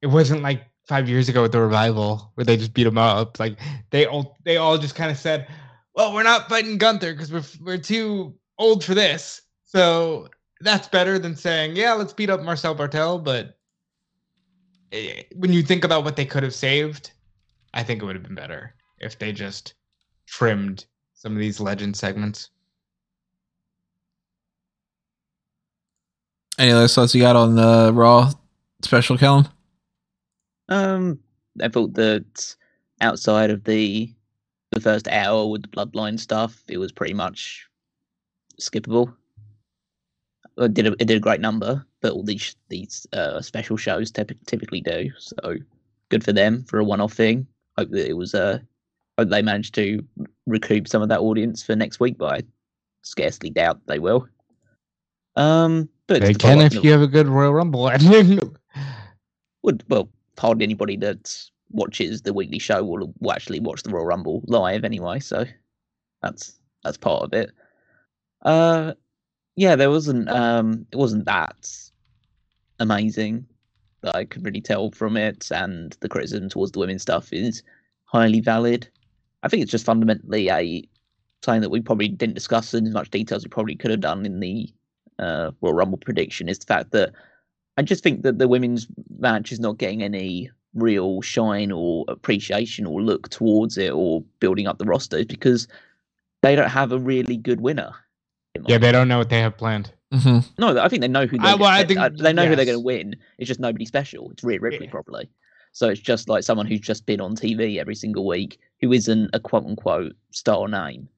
it wasn't like five years ago with the revival where they just beat him up. Like they all they all just kind of said, "Well, we're not fighting Gunther because we're we're too old for this." So that's better than saying, "Yeah, let's beat up Marcel Barthel." But eh, when you think about what they could have saved, I think it would have been better if they just trimmed some of these legend segments. Any other thoughts you got on the Raw special, Callum? Um, I thought that outside of the the first hour with the bloodline stuff, it was pretty much skippable. It did a, it did a great number, but all these these uh, special shows typ- typically do. So good for them for a one off thing. Hope that it was uh hope they managed to recoup some of that audience for next week, but I scarcely doubt they will. Um, but They can if you have a good Royal Rumble would well hardly anybody that watches the weekly show will, will actually watch the Royal Rumble live anyway, so that's that's part of it. Uh yeah, there wasn't um it wasn't that amazing that I could really tell from it and the criticism towards the women's stuff is highly valid. I think it's just fundamentally a something that we probably didn't discuss in as much detail as we probably could have done in the uh, Royal Rumble prediction is the fact that I just think that the women's match is not getting any real shine or appreciation or look towards it or building up the rosters because they don't have a really good winner. In yeah, they don't know what they have planned. Mm-hmm. no, I think they know who they're well, I gonna- think- uh, they know who they're going to win. It's just nobody special. It's Rhea Ripley Yeah. probably. So it's just like someone who's just been on TV every single week who isn't a quote unquote star name.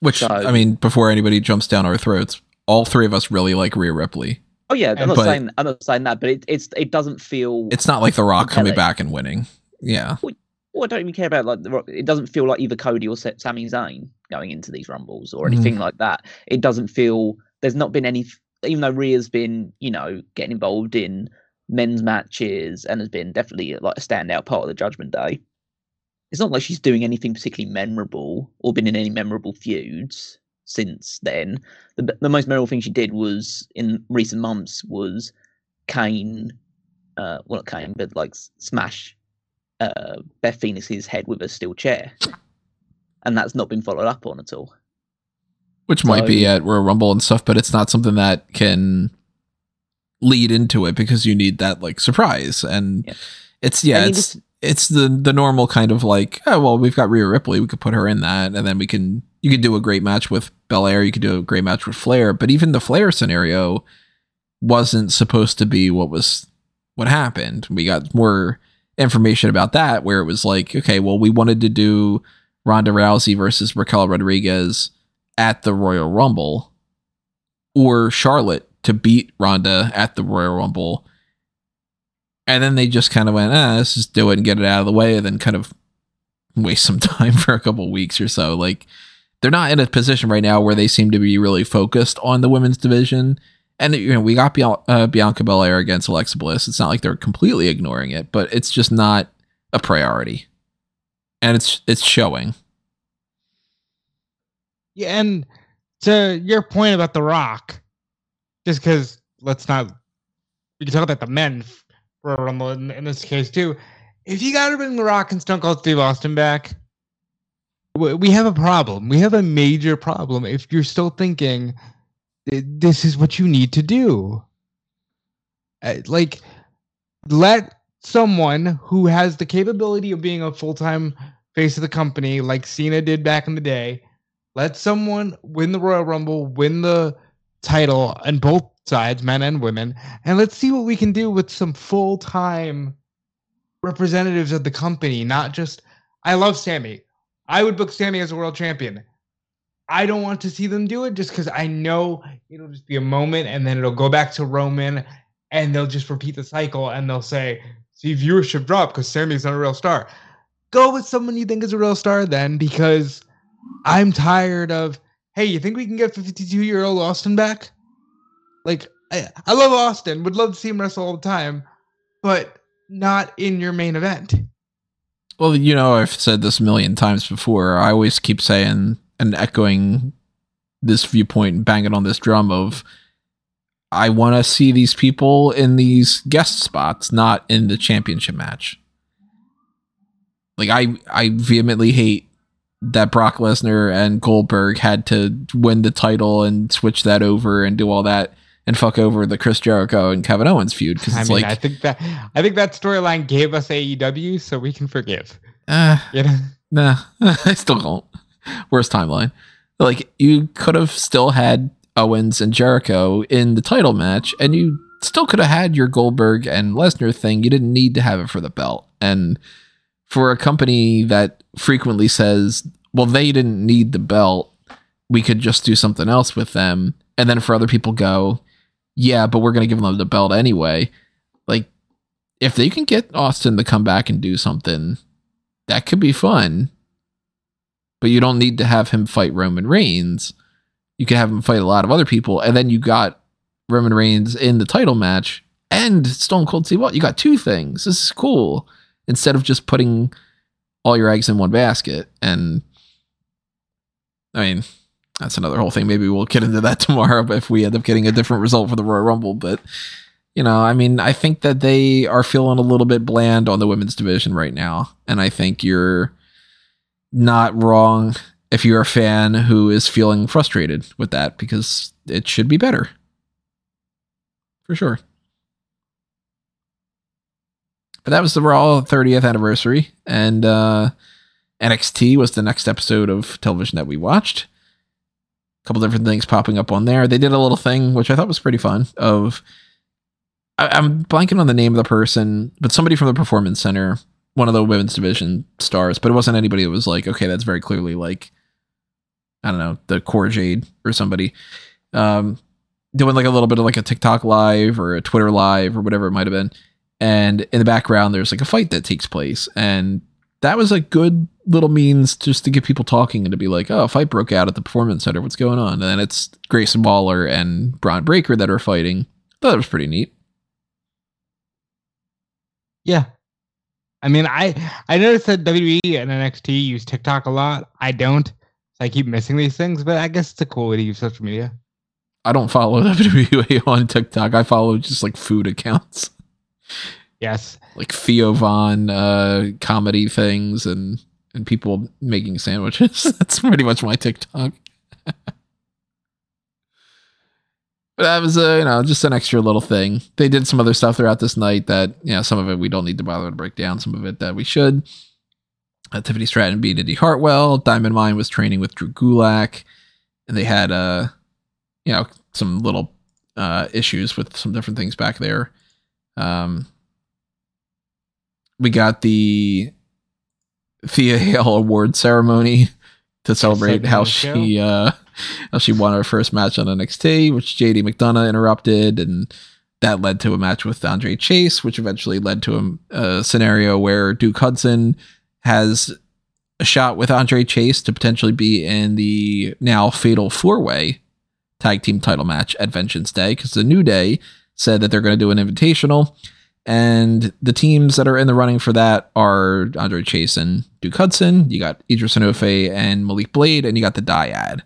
Which So- I mean, before anybody jumps down our throats, all three of us really like Rhea Ripley. Oh yeah, I'm And- not But- saying I'm not saying that, but it, it's it doesn't feel. It's not like The Rock coming back and winning. Yeah, well, I don't even care about like the. Rock- It doesn't feel like either Cody or Sa- Sami Zayn going into these rumbles or anything like that. It doesn't feel. There's not been any. Even though Rhea's been, you know, getting involved in men's matches and has been definitely like a standout part of the Judgment Day. It's not like she's doing anything particularly memorable or been in any memorable feuds since then. The, the most memorable thing she did was in recent months was Kane, uh, well not Kane, but like smash uh, Beth Phoenix's head with a steel chair, and that's not been followed up on at all. which might be at Royal Rumble and stuff, but it's not something that can lead into it because you need that like surprise and Yeah. it's yeah mean, it's this- it's the the normal kind of like oh well we've got Rhea Ripley we could put her in that and then we can you could do a great match with Belair you could do a great match with Flair but even the Flair scenario wasn't supposed to be what was what happened we got more information about that where it was like okay well we wanted to do Ronda Rousey versus Raquel Rodriguez at the Royal Rumble or Charlotte to beat Ronda at the Royal Rumble. And then they just kind of went, ah, let's just do it and get it out of the way and then kind of waste some time for a couple weeks or so. Like they're not in a position right now where they seem to be really focused on the women's division. And you know, we got Bian- uh, Bianca Belair against Alexa Bliss. It's not like they're completely ignoring it, but it's just not a priority. And it's it's showing. Yeah, and to your point about The Rock, just because let's not, we can talk about the men for Rumble in, in this case too. If you got to bring The Rock and Stone Cold Steve Austin back, we have a problem. We have a major problem if you're still thinking this is what you need to do. Uh, like, let someone who has the capability of being a full time face of the company, like Cena did back in the day, let someone win the Royal Rumble, win the title on both sides, men and women, and let's see what we can do with some full time representatives of the company, not just. I love Sammy. I would book Sammy as a world champion. I don't want to see them do it just because I know it'll just be a moment and then it'll go back to Roman and they'll just repeat the cycle and they'll say, see, viewership drop because Sammy's not a real star. Go with someone you think is a real star then because I'm tired of, hey, you think we can get 52 year old Austin back? Like, I, I love Austin, would love to see him wrestle all the time, but not in your main event. Well, you know, I've said this a million times before. I always keep saying and echoing this viewpoint and banging on this drum of I want to see these people in these guest spots, not in the championship match. Like I, I vehemently hate that Brock Lesnar and Goldberg had to win the title and switch that over and do all that and fuck over the Chris Jericho and Kevin Owens feud because it's I mean, like I think that I think that storyline gave us AEW, so we can forgive. Uh, you know? Nah, I still don't. Worst timeline. Like you could have still had Owens and Jericho in the title match, and you still could have had your Goldberg and Lesnar thing. You didn't need to have it for the belt. And for a company that frequently says, "Well, they didn't need the belt," we could just do something else with them. And then for other people, go, yeah, but we're going to give them the belt anyway. Like, if they can get Austin to come back and do something, that could be fun. But you don't need to have him fight Roman Reigns. You can have him fight a lot of other people, and then you got Roman Reigns in the title match and Stone Cold Steve. Well, you got two things. This is cool. Instead of just putting all your eggs in one basket, and I mean, that's another whole thing. Maybe we'll get into that tomorrow if we end up getting a different result for the Royal Rumble. But you know, I mean, I think that they are feeling a little bit bland on the women's division right now, and I think you're not wrong if you're a fan who is feeling frustrated with that because it should be better. For sure. But that was the Raw 30th anniversary, and uh, NXT was the next episode of television that we watched A couple different things popping up on there. They did a little thing which I thought was pretty fun. Of I, am blanking on the name of the person, but somebody from the performance center, one of the women's division stars, but it wasn't anybody that was like, okay, that's very clearly like I don't know, the Cora Jade or somebody. Um, doing like a little bit of like a TikTok live or a Twitter live or whatever it might have been. And in the background, there's like a fight that takes place, and that was a good little means just to get people talking and to be like, oh, a fight broke out at the performance center. What's going on? And then it's Grayson Waller and Bron Breakker that are fighting. Thought it was pretty neat. Yeah. I mean, I I noticed that WWE and NXT use TikTok a lot. I don't. So I keep missing these things, but I guess it's a cool way to use social media. I don't follow WWE on TikTok. I follow just like food accounts. Yes. Like Theo Von uh, comedy things and and people making sandwiches. That's pretty much my TikTok. but that was a you know just an extra little thing. They did some other stuff throughout this night that you know some of it we don't need to bother to break down. Some of it that we should. Uh, Tiffany Stratton beat Indi Hartwell. Diamond Mine was training with Drew Gulak, and they had uh you know some little uh issues with some different things back there. Um, we got the Thea Hale award ceremony to celebrate how she uh, she won her first match on NXT, which JD McDonagh interrupted, and that led to a match with Andre Chase, which eventually led to a, a scenario where Duke Hudson has a shot with Andre Chase to potentially be in the now fatal four way tag team title match at Vengeance Day because the New Day said that they're going to do an invitational and the teams that are in the running for that are Andre Chase and Duke Hudson. You got Edris Enofe and Malik Blade, and you got the Dyad.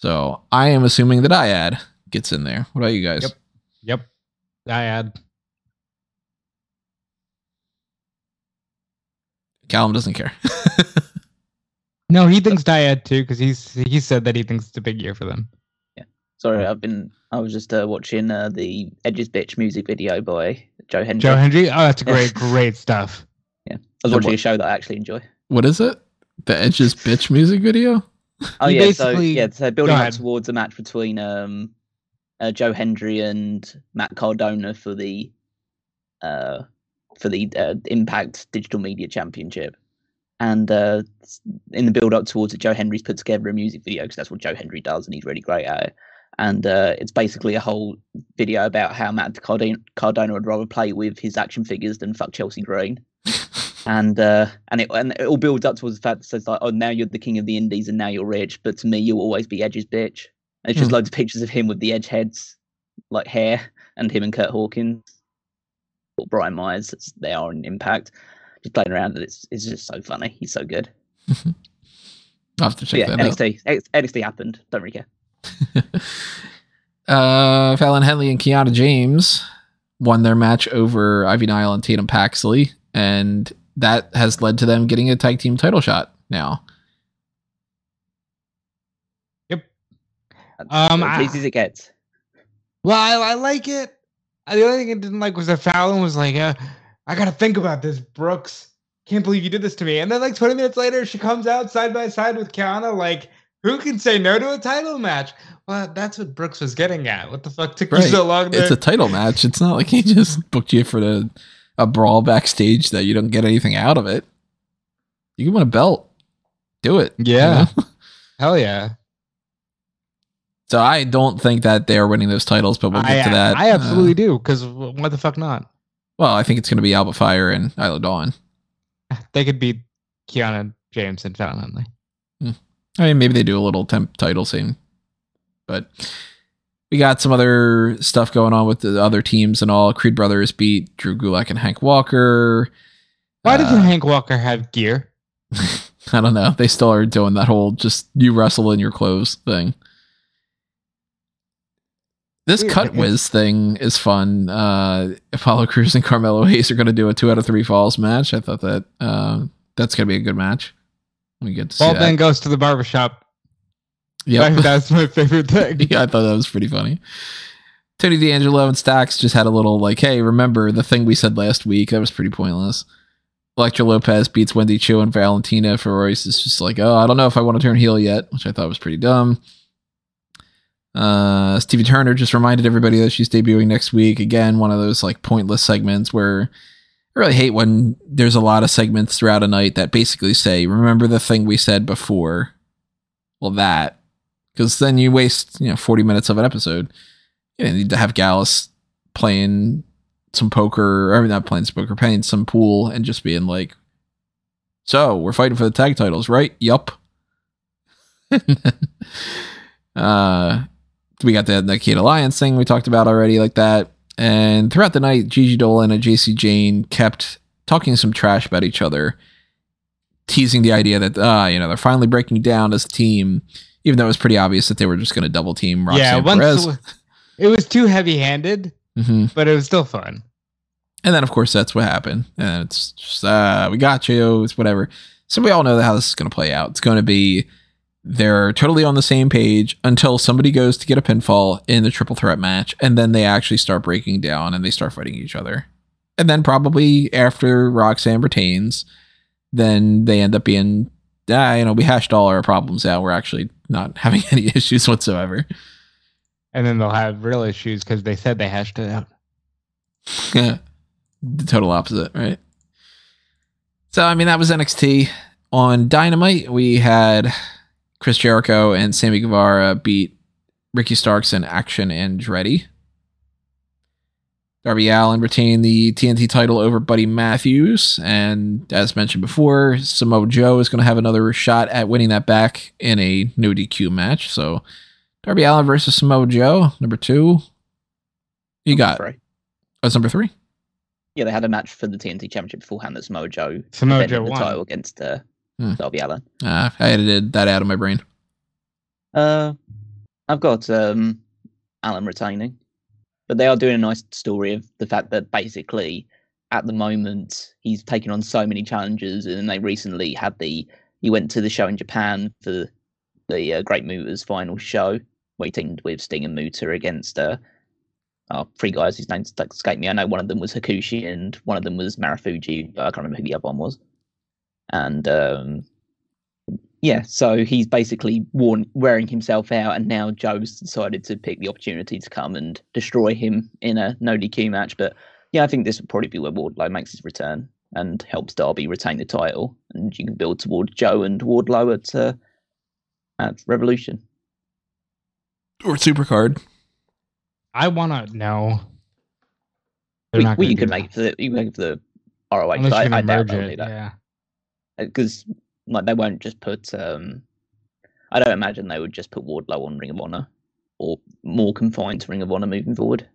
So I am assuming that Iad gets in there. What about you guys? Yep. Yep. I add. Callum doesn't care. No, he thinks Dyad too because he's he said that he thinks it's a big year for them. Yeah. Sorry, I've been. I was just uh, watching uh, the Edges Bitch music video by Joe Hendry. Joe Hendry. Oh, that's great, great stuff. Yeah, I was And watching what- a show that I actually enjoy. what is it? The Edges bitch music video? Oh He yeah, so basically- yeah, so building up towards a match between um, uh, Joe Hendry and Matt Cardona for the uh, for the uh, Impact Digital Media Championship, and uh, in the build up towards it, Joe Hendry's put together a music video because that's what Joe Hendry does, and he's really great at it. And uh, it's basically a whole video about how Matt Cardona, Cardona would rather play with his action figures than fuck Chelsea Green and uh, and it and it all builds up towards the fact that says like, oh, now you're the king of the indies, and now you're rich, but to me, you'll always be Edge's bitch. And it's just Hmm. loads of pictures of him with the Edge heads, like hair, and him and Kurt Hawkins, or Brian Myers. They are in Impact, just playing around. And it's it's just so funny. He's so good. I'll have to But check yeah, that out. NXT X- NXT happened. Don't really care. uh, Fallon Henley and Kiana James won their match over Ivy Nile and Tatum Paxley, and that has led to them getting a tag team title shot now. Yep. Um, as easy as it gets. Well, I, I like it. Uh, The only thing I didn't like was that Fallon was like, uh, "I gotta think about this, Brooks. Can't believe you did this to me." And then, like 20 minutes later, she comes out side by side with Kiana. Like, who can say no to a title match? Well, that's what Brooks was getting at. What the fuck took Right. you so long? To- It's a title match. It's not like he just booked you for the, a brawl backstage that you don't get anything out of it. You can win a belt. Do it. you Yeah. know? Hell yeah. So I don't think that they are winning those titles, but we'll get I, to that. I absolutely Uh, do. Because why the fuck not? well, I think it's going to be Alba Fyre and Isla Dawn. They could beat Kiana James and Fallon Henley. I mean, maybe they do a little temp title scene, but we got some other stuff going on with the other teams and all. Creed Brothers beat Drew Gulak and Hank Walker. Why Uh, doesn't Hank Walker have gear? I don't know. They still are doing that whole just you wrestle in your clothes thing. This Weird, cut whiz thing is fun. Uh, Apollo Crews and Carmelo Hayes are going to do a two out of three falls match. I thought that uh, that's going to be a good match. We get to that. man goes to the barbershop. Yep. That's my favorite thing. yeah, I thought that was pretty funny. Tony D'Angelo and Stacks just had a little like, hey, remember the thing we said last week? That was pretty pointless. Elektra Lopez beats Wendy Choo and Valentina Feroz. It's just like, oh, I don't know if I want to turn heel yet, which I thought was pretty dumb. Uh, Stevie Turner just reminded everybody that she's debuting next week. Again, one of those like pointless segments where I really hate when there's a lot of segments throughout a night that basically say, remember the thing we said before. Well, that because then you waste you know 40 minutes of an episode. You need to have gallus playing some poker or not playing some poker playing some pool and just being like so we're fighting for the tag titles right? Yup. Uh we got the Kate Alliance thing we talked about already like that. And throughout the night Gigi Dolan and Jacy Jayne kept talking some trash about each other teasing the idea that ah you know they're finally breaking down as a team even though it was pretty obvious that they were just going to double team Roxanne yeah, once Perez. it was, it was too heavy handed, hmm but it was still fun. And then, of course, that's what happened. And it's just, uh, we got you. It's whatever. So we all know how this is going to play out. It's going to be they're totally on the same page until somebody goes to get a pinfall in the triple threat match. And then they actually start breaking down and they start fighting each other. And then, probably after Roxanne retains, then they end up being, ah, you know, we hashed all our problems out. We're actually not having any issues whatsoever. And then they'll have real issues because they said they hashed it out. Yeah. the total opposite, right? So, I mean, that was NXT. On Dynamite, we had Chris Jericho and Sammy Guevara beat Ricky Starks and Action Andretti. Darby Allin retained the TNT title over Buddy Matthews. And as mentioned before, Samoa Joe is going to have another shot at winning that back in a no DQ match. So, Darby Allin versus Samoa Joe, number two. You got Sorry. Oh, it's number three. Yeah, they had a match for the TNT Championship beforehand that Samoa Joe Samoa defended Joe the won. title against uh, Hmm. Darby Allin. Uh, I edited that out of my brain. Uh, I've got um, Allin retaining, but they are doing a nice story of the fact that basically, at the moment, he's taken on so many challenges, and they recently had the he went to the show in Japan for the uh, Great Muta's final show, where he teamed with Sting and Muta against uh, uh, three guys whose names escape me. I know one of them was Hakushi and one of them was Marufuji I can't remember who the other one was. And um, yeah, so he's basically worn, wearing himself out, and now Joe's decided to pick the opportunity to come and destroy him in a no DQ match. But yeah, I think this would probably be where Wardlow makes his return and helps Darby retain the title, and you can build towards Joe and Wardlow at uh, at Revolution or Supercard. I want to know. We, well, you could make it for the you make it for the ROH. Unless I, you I doubt merge they'll it, do that yeah. because like they won't just put. um I don't imagine they would just put Wardlow on Ring of Honor or more confined to Ring of Honor moving forward.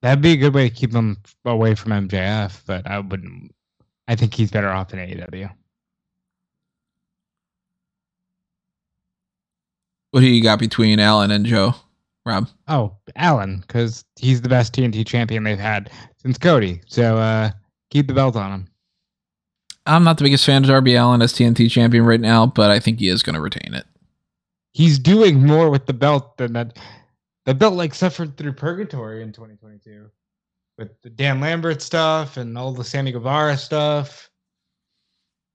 That'd be a good way to keep him away from MJF, but I wouldn't. I think he's better off in AEW. What do you got between Allin and Joe, Rob? Oh, Allin, because he's the best TNT champion they've had since Cody. So uh keep the belt on him. I'm not the biggest fan of Darby Allin as TNT champion right now, but I think he is going to retain it. He's doing more with the belt than that. The belt like suffered through purgatory in 2022 with the Dan Lambert stuff and all the Sammy Guevara stuff.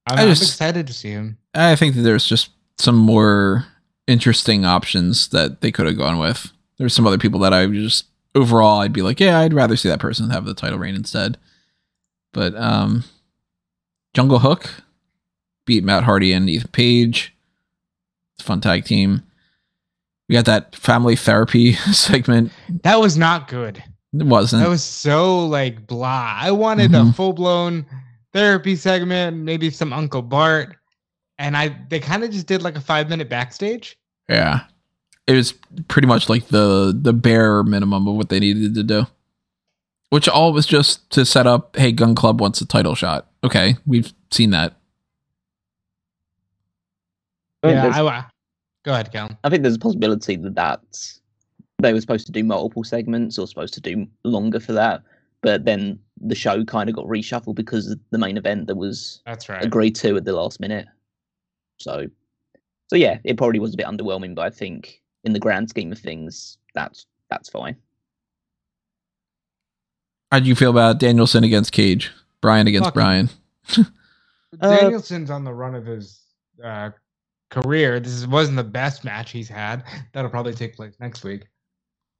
I'm, I I'm just- excited to see him. I think that there's just some more interesting options that they could have gone with. There's some other people that I just overall I'd be like, yeah, I'd rather see that person have the title reign instead. But um Jungle Hook beat Matt Hardy and Ethan Page. It's a fun tag team. We got that family therapy segment. That was not good. It wasn't. That was so like blah. I wanted a Mhm. full blown therapy segment, maybe some Uncle Bart, and I they kind of just did like a five minute backstage. Yeah. It was pretty much like the the bare minimum of what they needed to do. Which all was just to set up, hey, Gunn Club wants a title shot. Okay, we've seen that. Yeah, I, I- go ahead, Cal. I think there's a possibility that that's they were supposed to do multiple segments or supposed to do longer for that, but then the show kind of got reshuffled because of the main event that was That's right. agreed to at the last minute. So, so yeah, it probably was a bit underwhelming, but I think in the grand scheme of things, that's that's fine. How'd you feel about Danielson against Cage? Brian against Fuck. Brian. Uh, Danielson's on the run of his uh, career. This wasn't the best match he's had. That'll probably take place next week.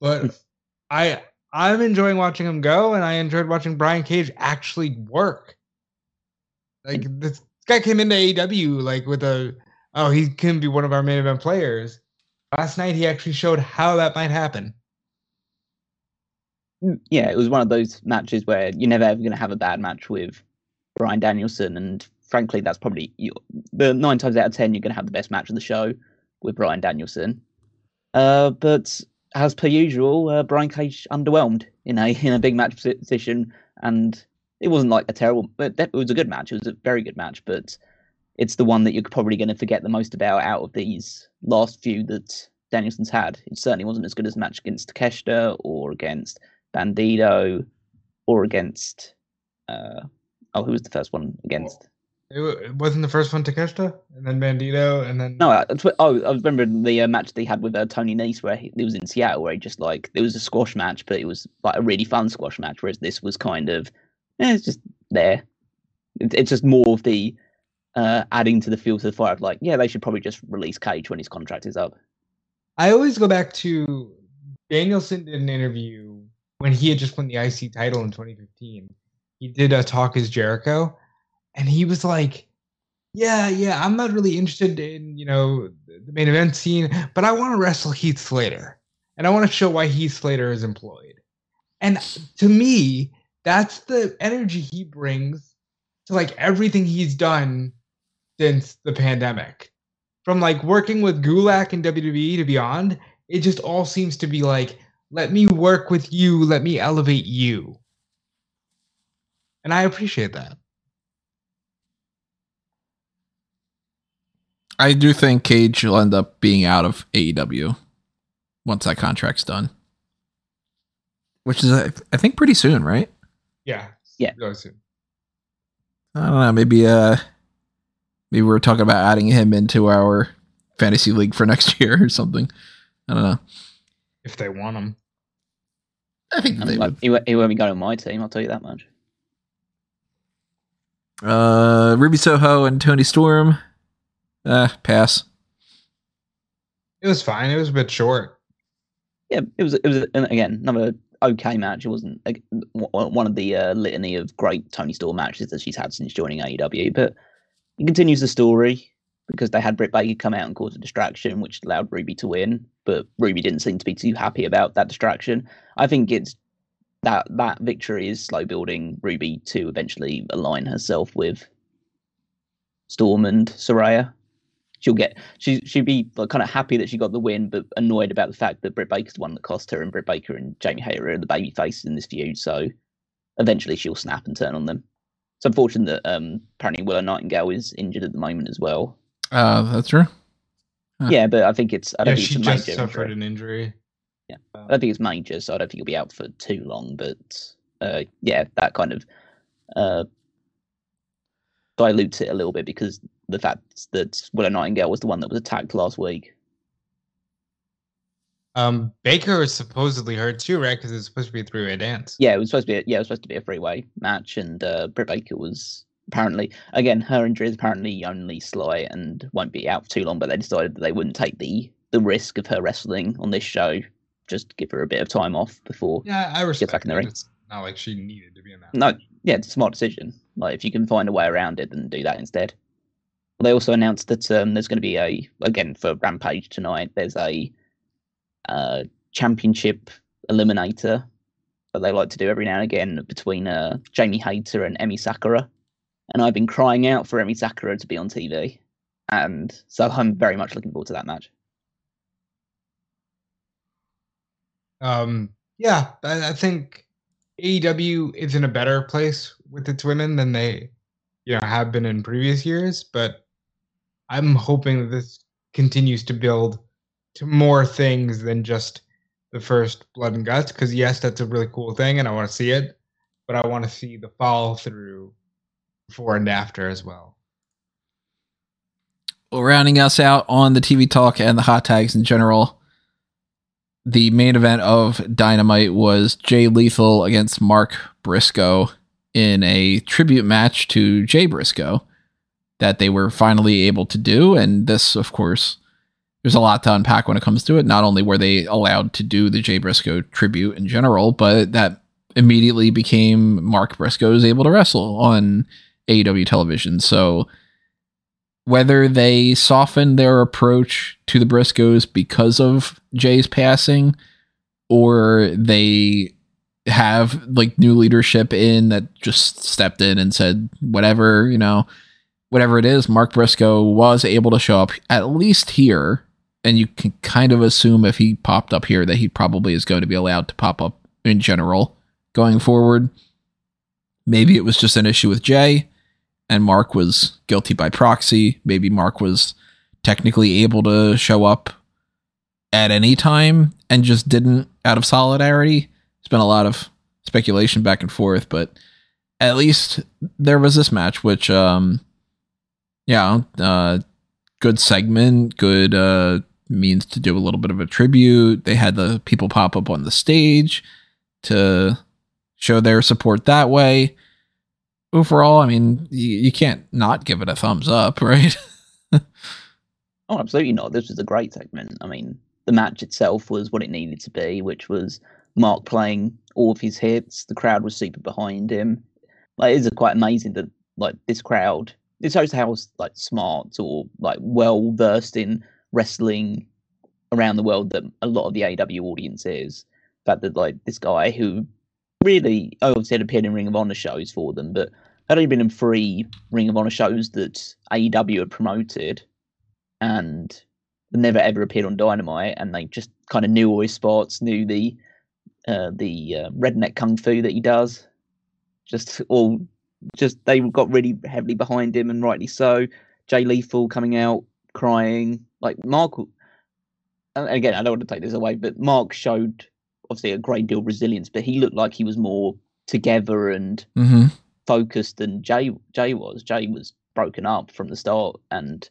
But I I'm enjoying watching him go, and I enjoyed watching Brian Cage actually work. Like this guy came into AEW like with a oh he can be one of our main event players. Last night he actually showed how that might happen. Mm, yeah, it was one of those matches where you're never ever going to have a bad match with Brian Danielson, and frankly, that's probably the nine times out of ten you're going to have the best match of the show with Brian Danielson. Uh, but as per usual, uh, Brian Cage underwhelmed in a in a big match posi- position, and it wasn't like a terrible, but it was a good match. It was a very good match, but it's the one that you're probably going to forget the most about out of these last few that Danielson's had. It certainly wasn't as good as the match against Takeshita or against Bandito or against uh oh who was the first one against? It, wasn't the first one Takeshita, and then Bandito, and then no I, oh I remember the uh, match they had with uh, Tony Nese where he, it was in Seattle where he just like it was a squash match but it was like a really fun squash match whereas this was kind of eh, it's just there. It, it's just more of the uh adding to the fuel to the fire of like yeah they should probably just release Cage when his contract is up. I always go back to Danielson did an interview when he had just won the IC title in 2015. He did a talk as Jericho, and he was like, "Yeah, yeah, I'm not really interested in you know the main event scene, but I want to wrestle Heath Slater, and I want to show why Heath Slater is employed." And to me, that's the energy he brings to like everything he's done since the pandemic from like working with Gulak and WWE to beyond, it just all seems to be like, let me work with you, let me elevate you. And I appreciate that. I do think Cage will end up being out of AEW once that contract's done, which is I I think pretty soon, right? Yeah. Yeah. Really soon. I don't know. Maybe uh, maybe we're talking about adding him into our fantasy league for next year or something. I don't know. If they want him. I think they like, would. he, won't- he won't be going on my team. I'll tell you that much. Uh, Ruby Soho and Toni Storm. Uh, pass. It was fine. It was a bit short. Yeah, it was. It was again another okay match. It wasn't like, one of the uh, litany of great Toni Storm matches that she's had since joining AEW, but it continues the story because they had Britt Baker come out and cause a distraction, which allowed Ruby to win. But Ruby didn't seem to be too happy about that distraction. I think it's that that victory is slow building Ruby to eventually align herself with Storm and Saraya. She'll get she she'd be kind of happy that she got the win, but annoyed about the fact that Britt Baker's the one that cost her, and Britt Baker and Jamie Hayter are the baby faces in this feud. So eventually she'll snap and turn on them. It's unfortunate that um, apparently Willow Nightingale is injured at the moment as well. Uh, that's true. Huh. Yeah, but I think it's I don't Yeah, think she it's a just major suffered injury. an injury. Yeah. I don't think it's major, so I don't think he'll be out for too long. But uh, yeah, that kind of uh, dilutes it a little bit because the fact that Willow Nightingale was the one that was attacked last week. um, Baker was supposedly hurt too, right? Because it's supposed to be a three-way dance. Yeah, it was supposed to be. A, yeah, it was supposed to be a three-way match, and uh, Britt Baker was apparently again her injury is apparently only slight and won't be out for too long. But they decided that they wouldn't take the the risk of her wrestling on this show, just give her a bit of time off before. Yeah, I respect back in the ring. It's not like she needed to be in that. No, match. yeah, it's a smart decision. Like if you can find a way around it, then do that instead. They also announced that um, there's going to be a again for Rampage tonight. There's a uh, championship eliminator that they like to do every now and again between uh, Jamie Hayter and Emi Sakura. And I've been crying out for Emi Sakura to be on TV, and so I'm very much looking forward to that match. Um, yeah, I, I think AEW is in a better place with its women than they, you know, have been in previous years. But I'm hoping that this continues to build to more things than just the first blood and guts. Because yes, that's a really cool thing, and I want to see it. But I want to see the follow through before and after as well. Well, rounding us out on the TV talk and the hot tags in general, the main event of Dynamite was Jay Lethal against Mark Briscoe in a tribute match to Jay Briscoe that they were finally able to do. And this, of course, there's a lot to unpack when it comes to it. Not only were they allowed to do the Jay Briscoe tribute in general, but that immediately became Mark Briscoe is able to wrestle on AEW television. So whether they softened their approach to the Briscoes because of Jay's passing or they have like new leadership in that just stepped in and said whatever, you know, whatever it is, Mark Briscoe was able to show up at least here and you can kind of assume if he popped up here that he probably is going to be allowed to pop up in general going forward. Maybe it was just an issue with Jay and Mark was guilty by proxy. Maybe Mark was technically able to show up at any time and just didn't out of solidarity. It's been a lot of speculation back and forth, but at least there was this match, which, um, yeah, uh, good segment, good uh, means to do a little bit of a tribute. They had the people pop up on the stage to show their support that way overall, I mean, you, you can't not give it a thumbs up, right? Oh, absolutely not. This was a great segment. I mean, the match itself was what it needed to be, which was Mark playing all of his hits. The crowd was super behind him. Like, it is quite amazing that like this crowd. It shows how like smart or like well versed in wrestling around the world that a lot of the AW audience is. The fact that like this guy who really obviously had appeared in Ring of Honor shows for them, but had only been in three Ring of Honor shows that AEW had promoted and never ever appeared on Dynamite, and they just kind of knew all his spots, knew the uh, the uh, redneck kung fu that he does. Just all, just they got really heavily behind him, and rightly so. Jay Lethal coming out crying. Like Mark, and again, I don't want to take this away, but Mark showed obviously a great deal of resilience, but he looked like he was more together and Mm-hmm. focused than Jay Jay was. Jay was broken up from the start, and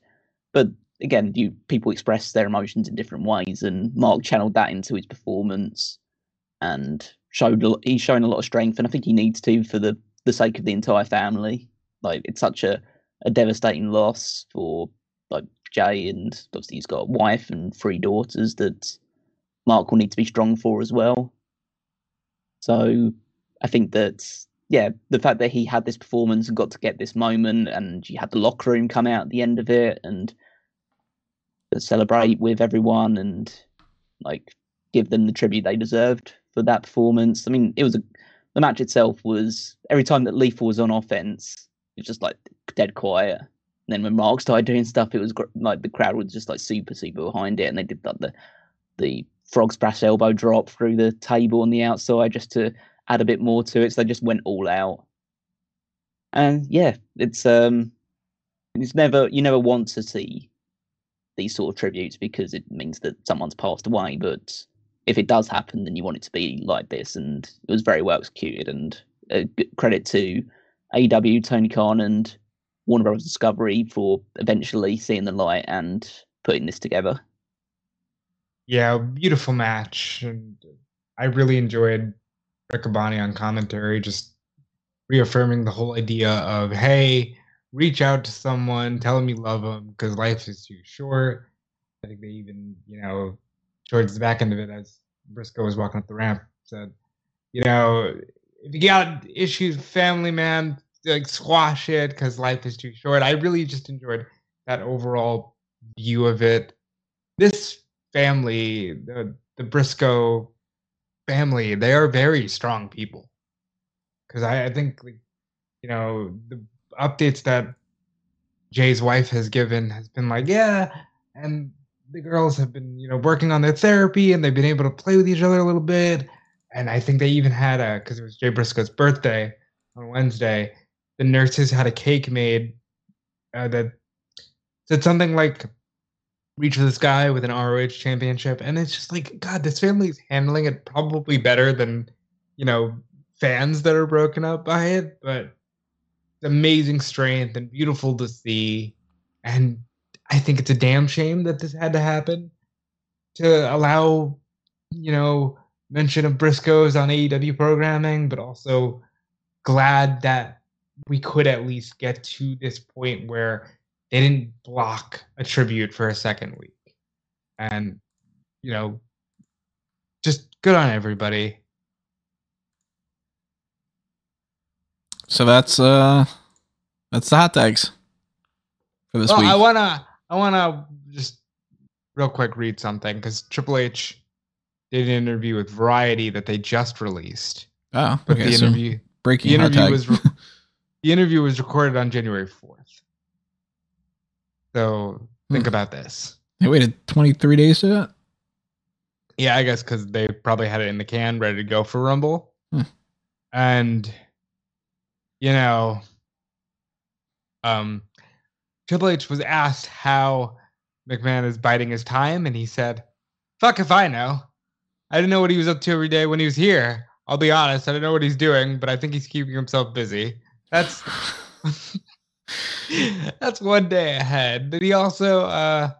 but again, you people express their emotions in different ways, and Mark channeled that into his performance, and showed a he's shown a lot of strength, and I think he needs to for the the sake of the entire family. Like it's such a a devastating loss for like Jay, and obviously he's got a wife and three daughters that Mark will need to be strong for as well. So I think that yeah, the fact that he had this performance and got to get this moment, and you had the locker room come out at the end of it and celebrate with everyone and like give them the tribute they deserved for that performance. I mean, it was a the match itself was every time that Lethal was on offense, it was just like dead quiet. And then when Mark started doing stuff, it was gr- like the crowd was just like super super behind it, and they did like the the frog splash elbow drop through the table on the outside just to add a bit more to it. So they just went all out. And yeah, it's um it's never you never want to see these sort of tributes because it means that someone's passed away. But if it does happen, then you want it to be like this, and it was very well executed. And uh, credit to AEW, Tony Khan, and Warner Brothers Discovery for eventually seeing the light and putting this together. Yeah, beautiful match. And I really enjoyed Riccaboni on commentary, just reaffirming the whole idea of, hey, reach out to someone, tell them you love them, because life is too short. I think they even, you know, towards the back end of it, as Briscoe was walking up the ramp, said, you know, if you got issues with family, man, like squash it because life is too short. I really just enjoyed that overall view of it. This family, the the Briscoe family, they are very strong people. Because I, I think, you know, the updates that Jay's wife has given has been like, yeah, and the girls have been, you know, working on their therapy and they've been able to play with each other a little bit. And I think they even had a, because it was Jay Briscoe's birthday on Wednesday, the nurses had a cake made uh, that said something like, reach the sky with an ROH championship. And it's just like, God, this family is handling it probably better than, you know, fans that are broken up by it. But amazing strength and beautiful to see. And I think it's a damn shame that this had to happen to allow, you know, mention of Briscoes on AEW programming, but also glad that we could at least get to this point where they didn't block a tribute for a second week. And, you know, just good on everybody. So that's uh that's the hot tags for this Well, week. I wanna I wanna just real quick read something because Triple H did an interview with Variety that they just released. oh, But okay. the interview the breaking hot interview was re- the interview was recorded on January fourth. So think Hmm. about this. they waited 23 days to that. Yeah, I guess because they probably had it in the can, ready to go for Rumble. Hmm. And you know, um, Triple H was asked how McMahon is biding his time, and he said, "Fuck if I know. I didn't know what he was up to every day when he was here. I'll be honest, I don't know what he's doing, but I think he's keeping himself busy. That's that's one day ahead. But he also uh,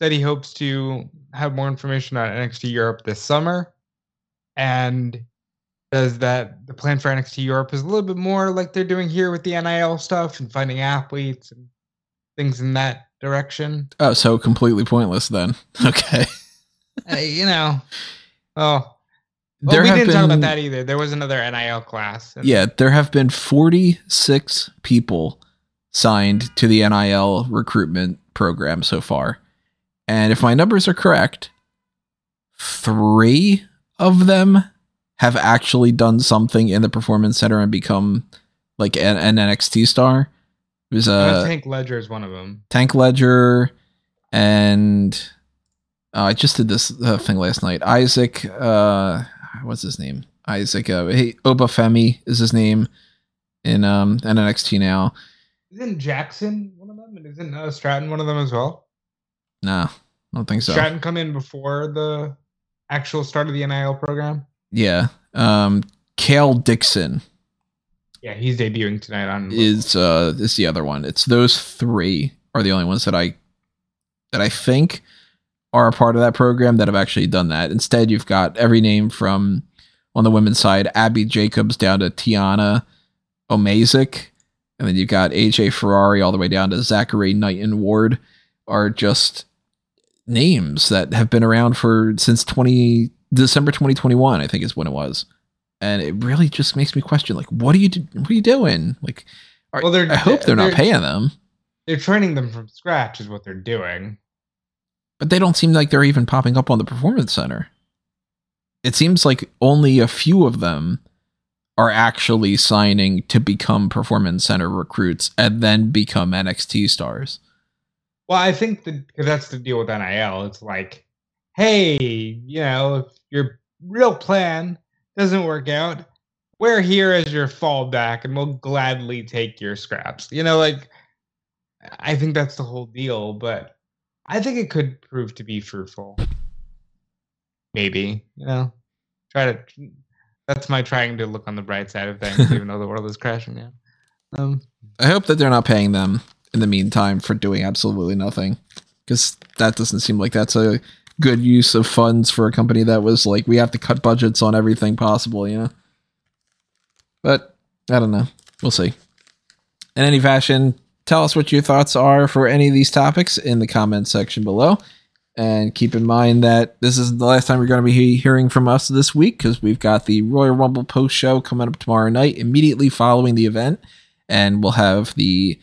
said he hopes to have more information on NXT Europe this summer, and says that the plan for NXT Europe is a little bit more like they're doing here with the NIL stuff and finding athletes and things in that direction. Oh, so completely pointless then. Okay. Uh, you know, oh. Well, we didn't been, talk about that either. There was another NIL class. and- Yeah, there have been 46 people signed to the NIL recruitment program so far. And if my numbers are correct, three of them have actually done something in the performance center and become like an, an NXT star. It was I uh, think Ledger is one of them. Tank Ledger and uh, I just did this uh, thing last night. Isaac, uh, what's his name? Isaac, uh, hey, Obafemi is his name in um in NXT now. Isn't Jackson one of them? and isn't uh, Stratton one of them as well? No, I don't think so. Stratton come in before the actual start of the NIL program. Yeah. Um, Kale Dixon Yeah, he's debuting tonight on. is uh is the other one. It's those three are the only ones that I that I think are a part of that program that have actually done that. Instead, you've got every name from on the women's side, Abby Jacobs down to Tiana Omazik, and then you've got AJ Ferrari all the way down to Zachary Knighton Ward are just names that have been around for since 20 December 2021, I think is when it was. And it really just makes me question like what are you do- what are you doing? Like are, Well, I hope they're, not they're- paying them, They're training them from scratch, is what they're doing. but they don't seem like they're even popping up on the performance center. It seems like only a few of them are actually signing to become performance center recruits and then become NXT stars. Well, I think that that's the deal with NIL. It's like, hey, you know, if your real plan doesn't work out, we're here as your fallback, and we'll gladly take your scraps. You know, like, I think that's the whole deal. But I think it could prove to be fruitful. Maybe, you know, try to. That's my trying to look on the bright side of things, even though the world is crashing Yeah. Um, I hope that they're not paying them in the meantime for doing absolutely nothing because that doesn't seem like that's a good use of funds for a company that was like we have to cut budgets on everything possible, you know. But I don't know. We'll see. In any fashion, tell us what your thoughts are for any of these topics in the comments section below. And keep in mind that this is the last time you're going to be hearing from us this week because we've got the Royal Rumble post show coming up tomorrow night, immediately following the event. And we'll have the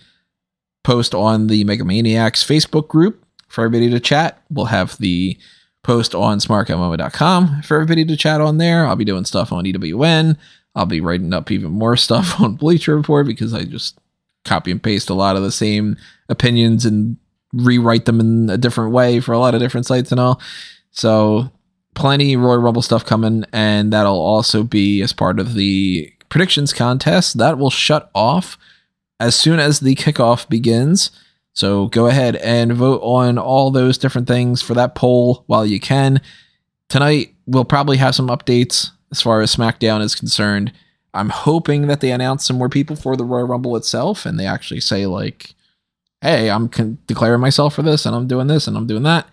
post on the Mega Maniacs Facebook group for everybody to chat. We'll have the post on smarkoutmoment.com for everybody to chat on there. I'll be doing stuff on EWN. I'll be writing up even more stuff on Bleacher Report because I just copy and paste a lot of the same opinions and rewrite them in a different way for a lot of different sites and all. So plenty Royal Rumble stuff coming, and that'll also be as part of the predictions contest. That will shut off as soon as the kickoff begins. So go ahead and vote on all those different things for that poll while you can. Tonight, we'll probably have some updates as far as SmackDown is concerned. I'm hoping that they announce some more people for the Royal Rumble itself and they actually say, like, hey, I'm con- declaring myself for this and I'm doing this and I'm doing that.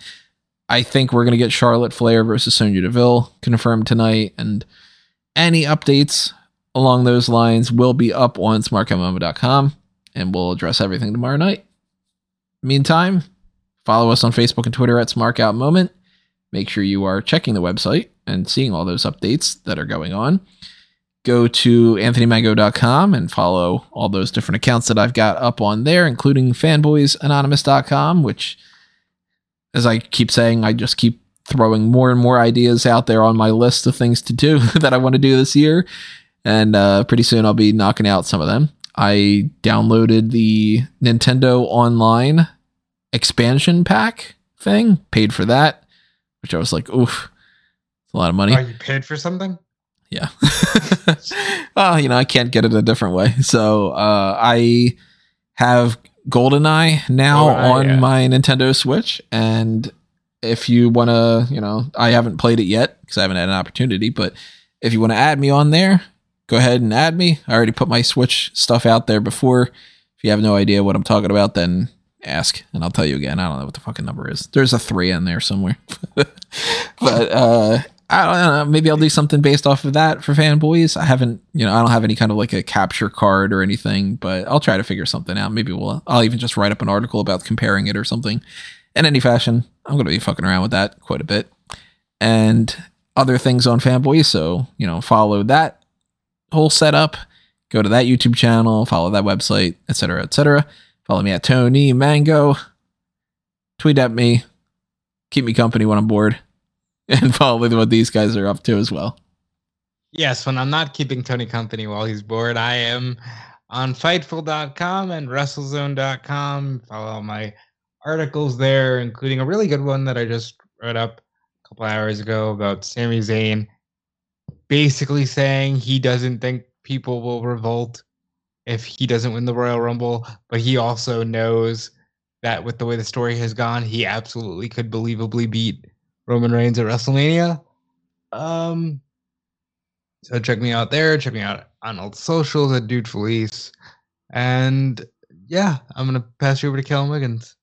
I think we're going to get Charlotte Flair versus Sonya Deville confirmed tonight. And any updates along those lines will be up on smarkoutmoment.com and we'll address everything tomorrow night. Meantime, follow us on Facebook and Twitter at SmarkOutMoment. Make sure you are checking the website and seeing all those updates that are going on. Go to anthonymango.com and follow all those different accounts that I've got up on there, including fanboysanonymous.com, which, as I keep saying, I just keep throwing more and more ideas out there on my list of things to do that I want to do this year. And uh, pretty soon I'll be knocking out some of them. I downloaded the Nintendo Online expansion pack thing, paid for that, which I was like, oof, it's a lot of money. are you paid for something? Yeah. well, you know, I can't get it a different way. So uh, I have GoldenEye now GoldenEye, on yeah. my Nintendo Switch. And if you want to, you know, I haven't played it yet because I haven't had an opportunity. But if you want to add me on there, go ahead and add me. I already put my Switch stuff out there before. If you have no idea what I'm talking about, then ask and I'll tell you again. I don't know what the fucking number is. There's a three in there somewhere. but uh I don't know. Maybe I'll do something based off of that for fanboys. I haven't, you know, I don't have any kind of like a capture card or anything, but I'll try to figure something out. Maybe we'll, I'll even just write up an article about comparing it or something. In any fashion, I'm going to be fucking around with that quite a bit. And other things on fanboys. So, you know, follow that whole setup. Go to that YouTube channel, follow that website, etc., etc. Follow me at Tony Mango. Tweet at me. Keep me company when I'm bored and probably what these guys are up to as well. Yes, when I'm not keeping Tony company while he's bored, I am on Fightful.com and WrestleZone.com. Follow my articles there, including a really good one that I just wrote up a couple hours ago about Sami Zayn, basically saying he doesn't think people will revolt if he doesn't win the Royal Rumble, but he also knows that with the way the story has gone, he absolutely could believably beat Roman Reigns at WrestleMania. Um, so check me out there. Check me out on all the socials at Dude Felice. And yeah, I'm gonna pass you over to Kellen Wiggins.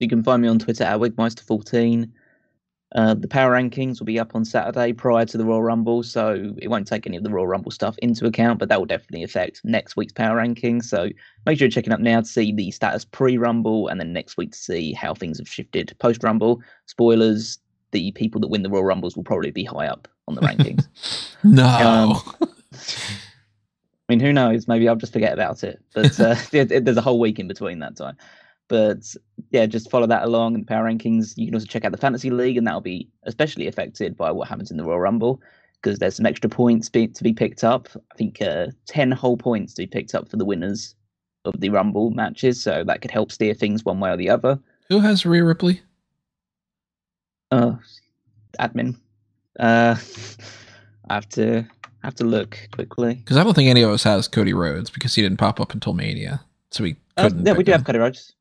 You can find me on Twitter at Wigmeister14. Uh, the power rankings will be up on Saturday prior to the Royal Rumble, so it won't take any of the Royal Rumble stuff into account, but that will definitely affect next week's power rankings. So make sure you're checking up now to see the status pre Rumble and then next week to see how things have shifted post Rumble. Spoilers the people that win the Royal Rumbles will probably be high up on the rankings. no. Um, I mean, who knows? Maybe I'll just forget about it. But uh, there's a whole week in between that time. But yeah, just follow that along in the power rankings. You can also check out the fantasy league, and that'll be especially affected by what happens in the Royal Rumble because there's some extra points be, to be picked up. I think uh, 10 whole points to be picked up for the winners of the Rumble matches. So that could help steer things one way or the other. Who has Rhea Ripley? Uh, admin. Uh, I have to have to look quickly. Because I don't think any of us has Cody Rhodes because he didn't pop up until Mania, so we Uh, couldn't. yeah, we do him. have Cody Rhodes.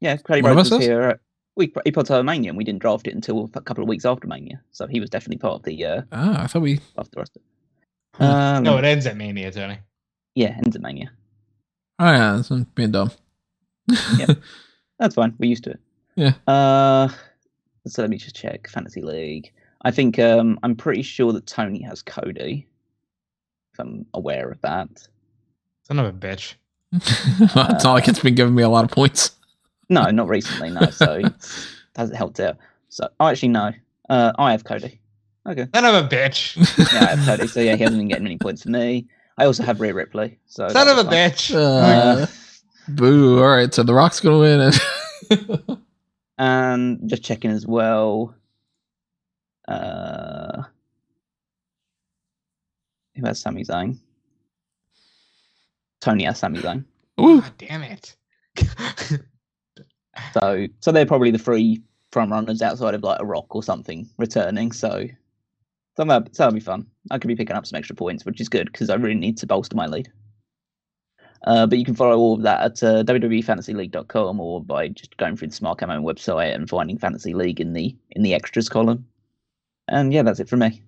Yeah, yeah, Cody One Rhodes was here. uh, We he put on Mania, and we didn't draft it until a couple of weeks after Mania, so he was definitely part of the uh Ah, I thought we. after the roster. Hmm. Um, No, it ends at Mania, Tony. yeah, ends at Mania. Oh yeah, that's being dumb. Yeah, that's fine. We're used to it. Yeah. Uh, so let me just check fantasy league. I think um I'm pretty sure that Tony has Cody. If I'm aware of that. Son of a bitch. it's not like it's been giving me a lot of points. No, not recently. No, so it hasn't helped out. So oh, actually no. Uh, I have Cody. Okay. Son of a bitch. Yeah, I have Cody. So yeah, he hasn't been getting any points for me. I also have Rhea Ripley. So Son of a was fine. bitch. Uh, boo! All right, so the Rock's gonna win. And And just checking as well. Uh, who has Sami Zayn? Tony has Sami Zayn. Ooh. God damn it. So, so they're probably the three front runners outside of like a Rock or something returning. So, so that, so that'll be fun. I could be picking up some extra points, which is good because I really need to bolster my lead. Uh, but you can follow all of that at uh, www.fantasyleague.com or by just going through the Smart Camo website and finding Fantasy League in the in the extras column. And yeah, that's it for me.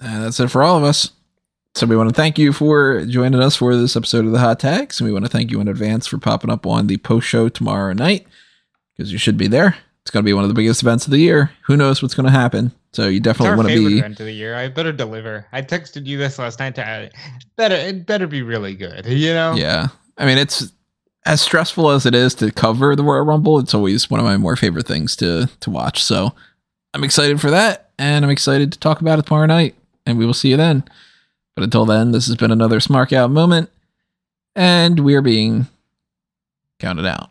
And that's it for all of us. So we want to thank you for joining us for this episode of the Hot Tags, and we want to thank you in advance for popping up on the post show tomorrow night because you should be there. It's going to be one of the biggest events of the year. Who knows what's going to happen? So you definitely want to be. event of the year. I better deliver. I texted you this last night. To add, better it better be really good. You know. Yeah, I mean it's as stressful as it is to cover the Royal Rumble. It's always one of my more favorite things to to watch. So I'm excited for that, and I'm excited to talk about it tomorrow night. And we will see you then. But until then, this has been another Smark Out moment, and we are being counted out.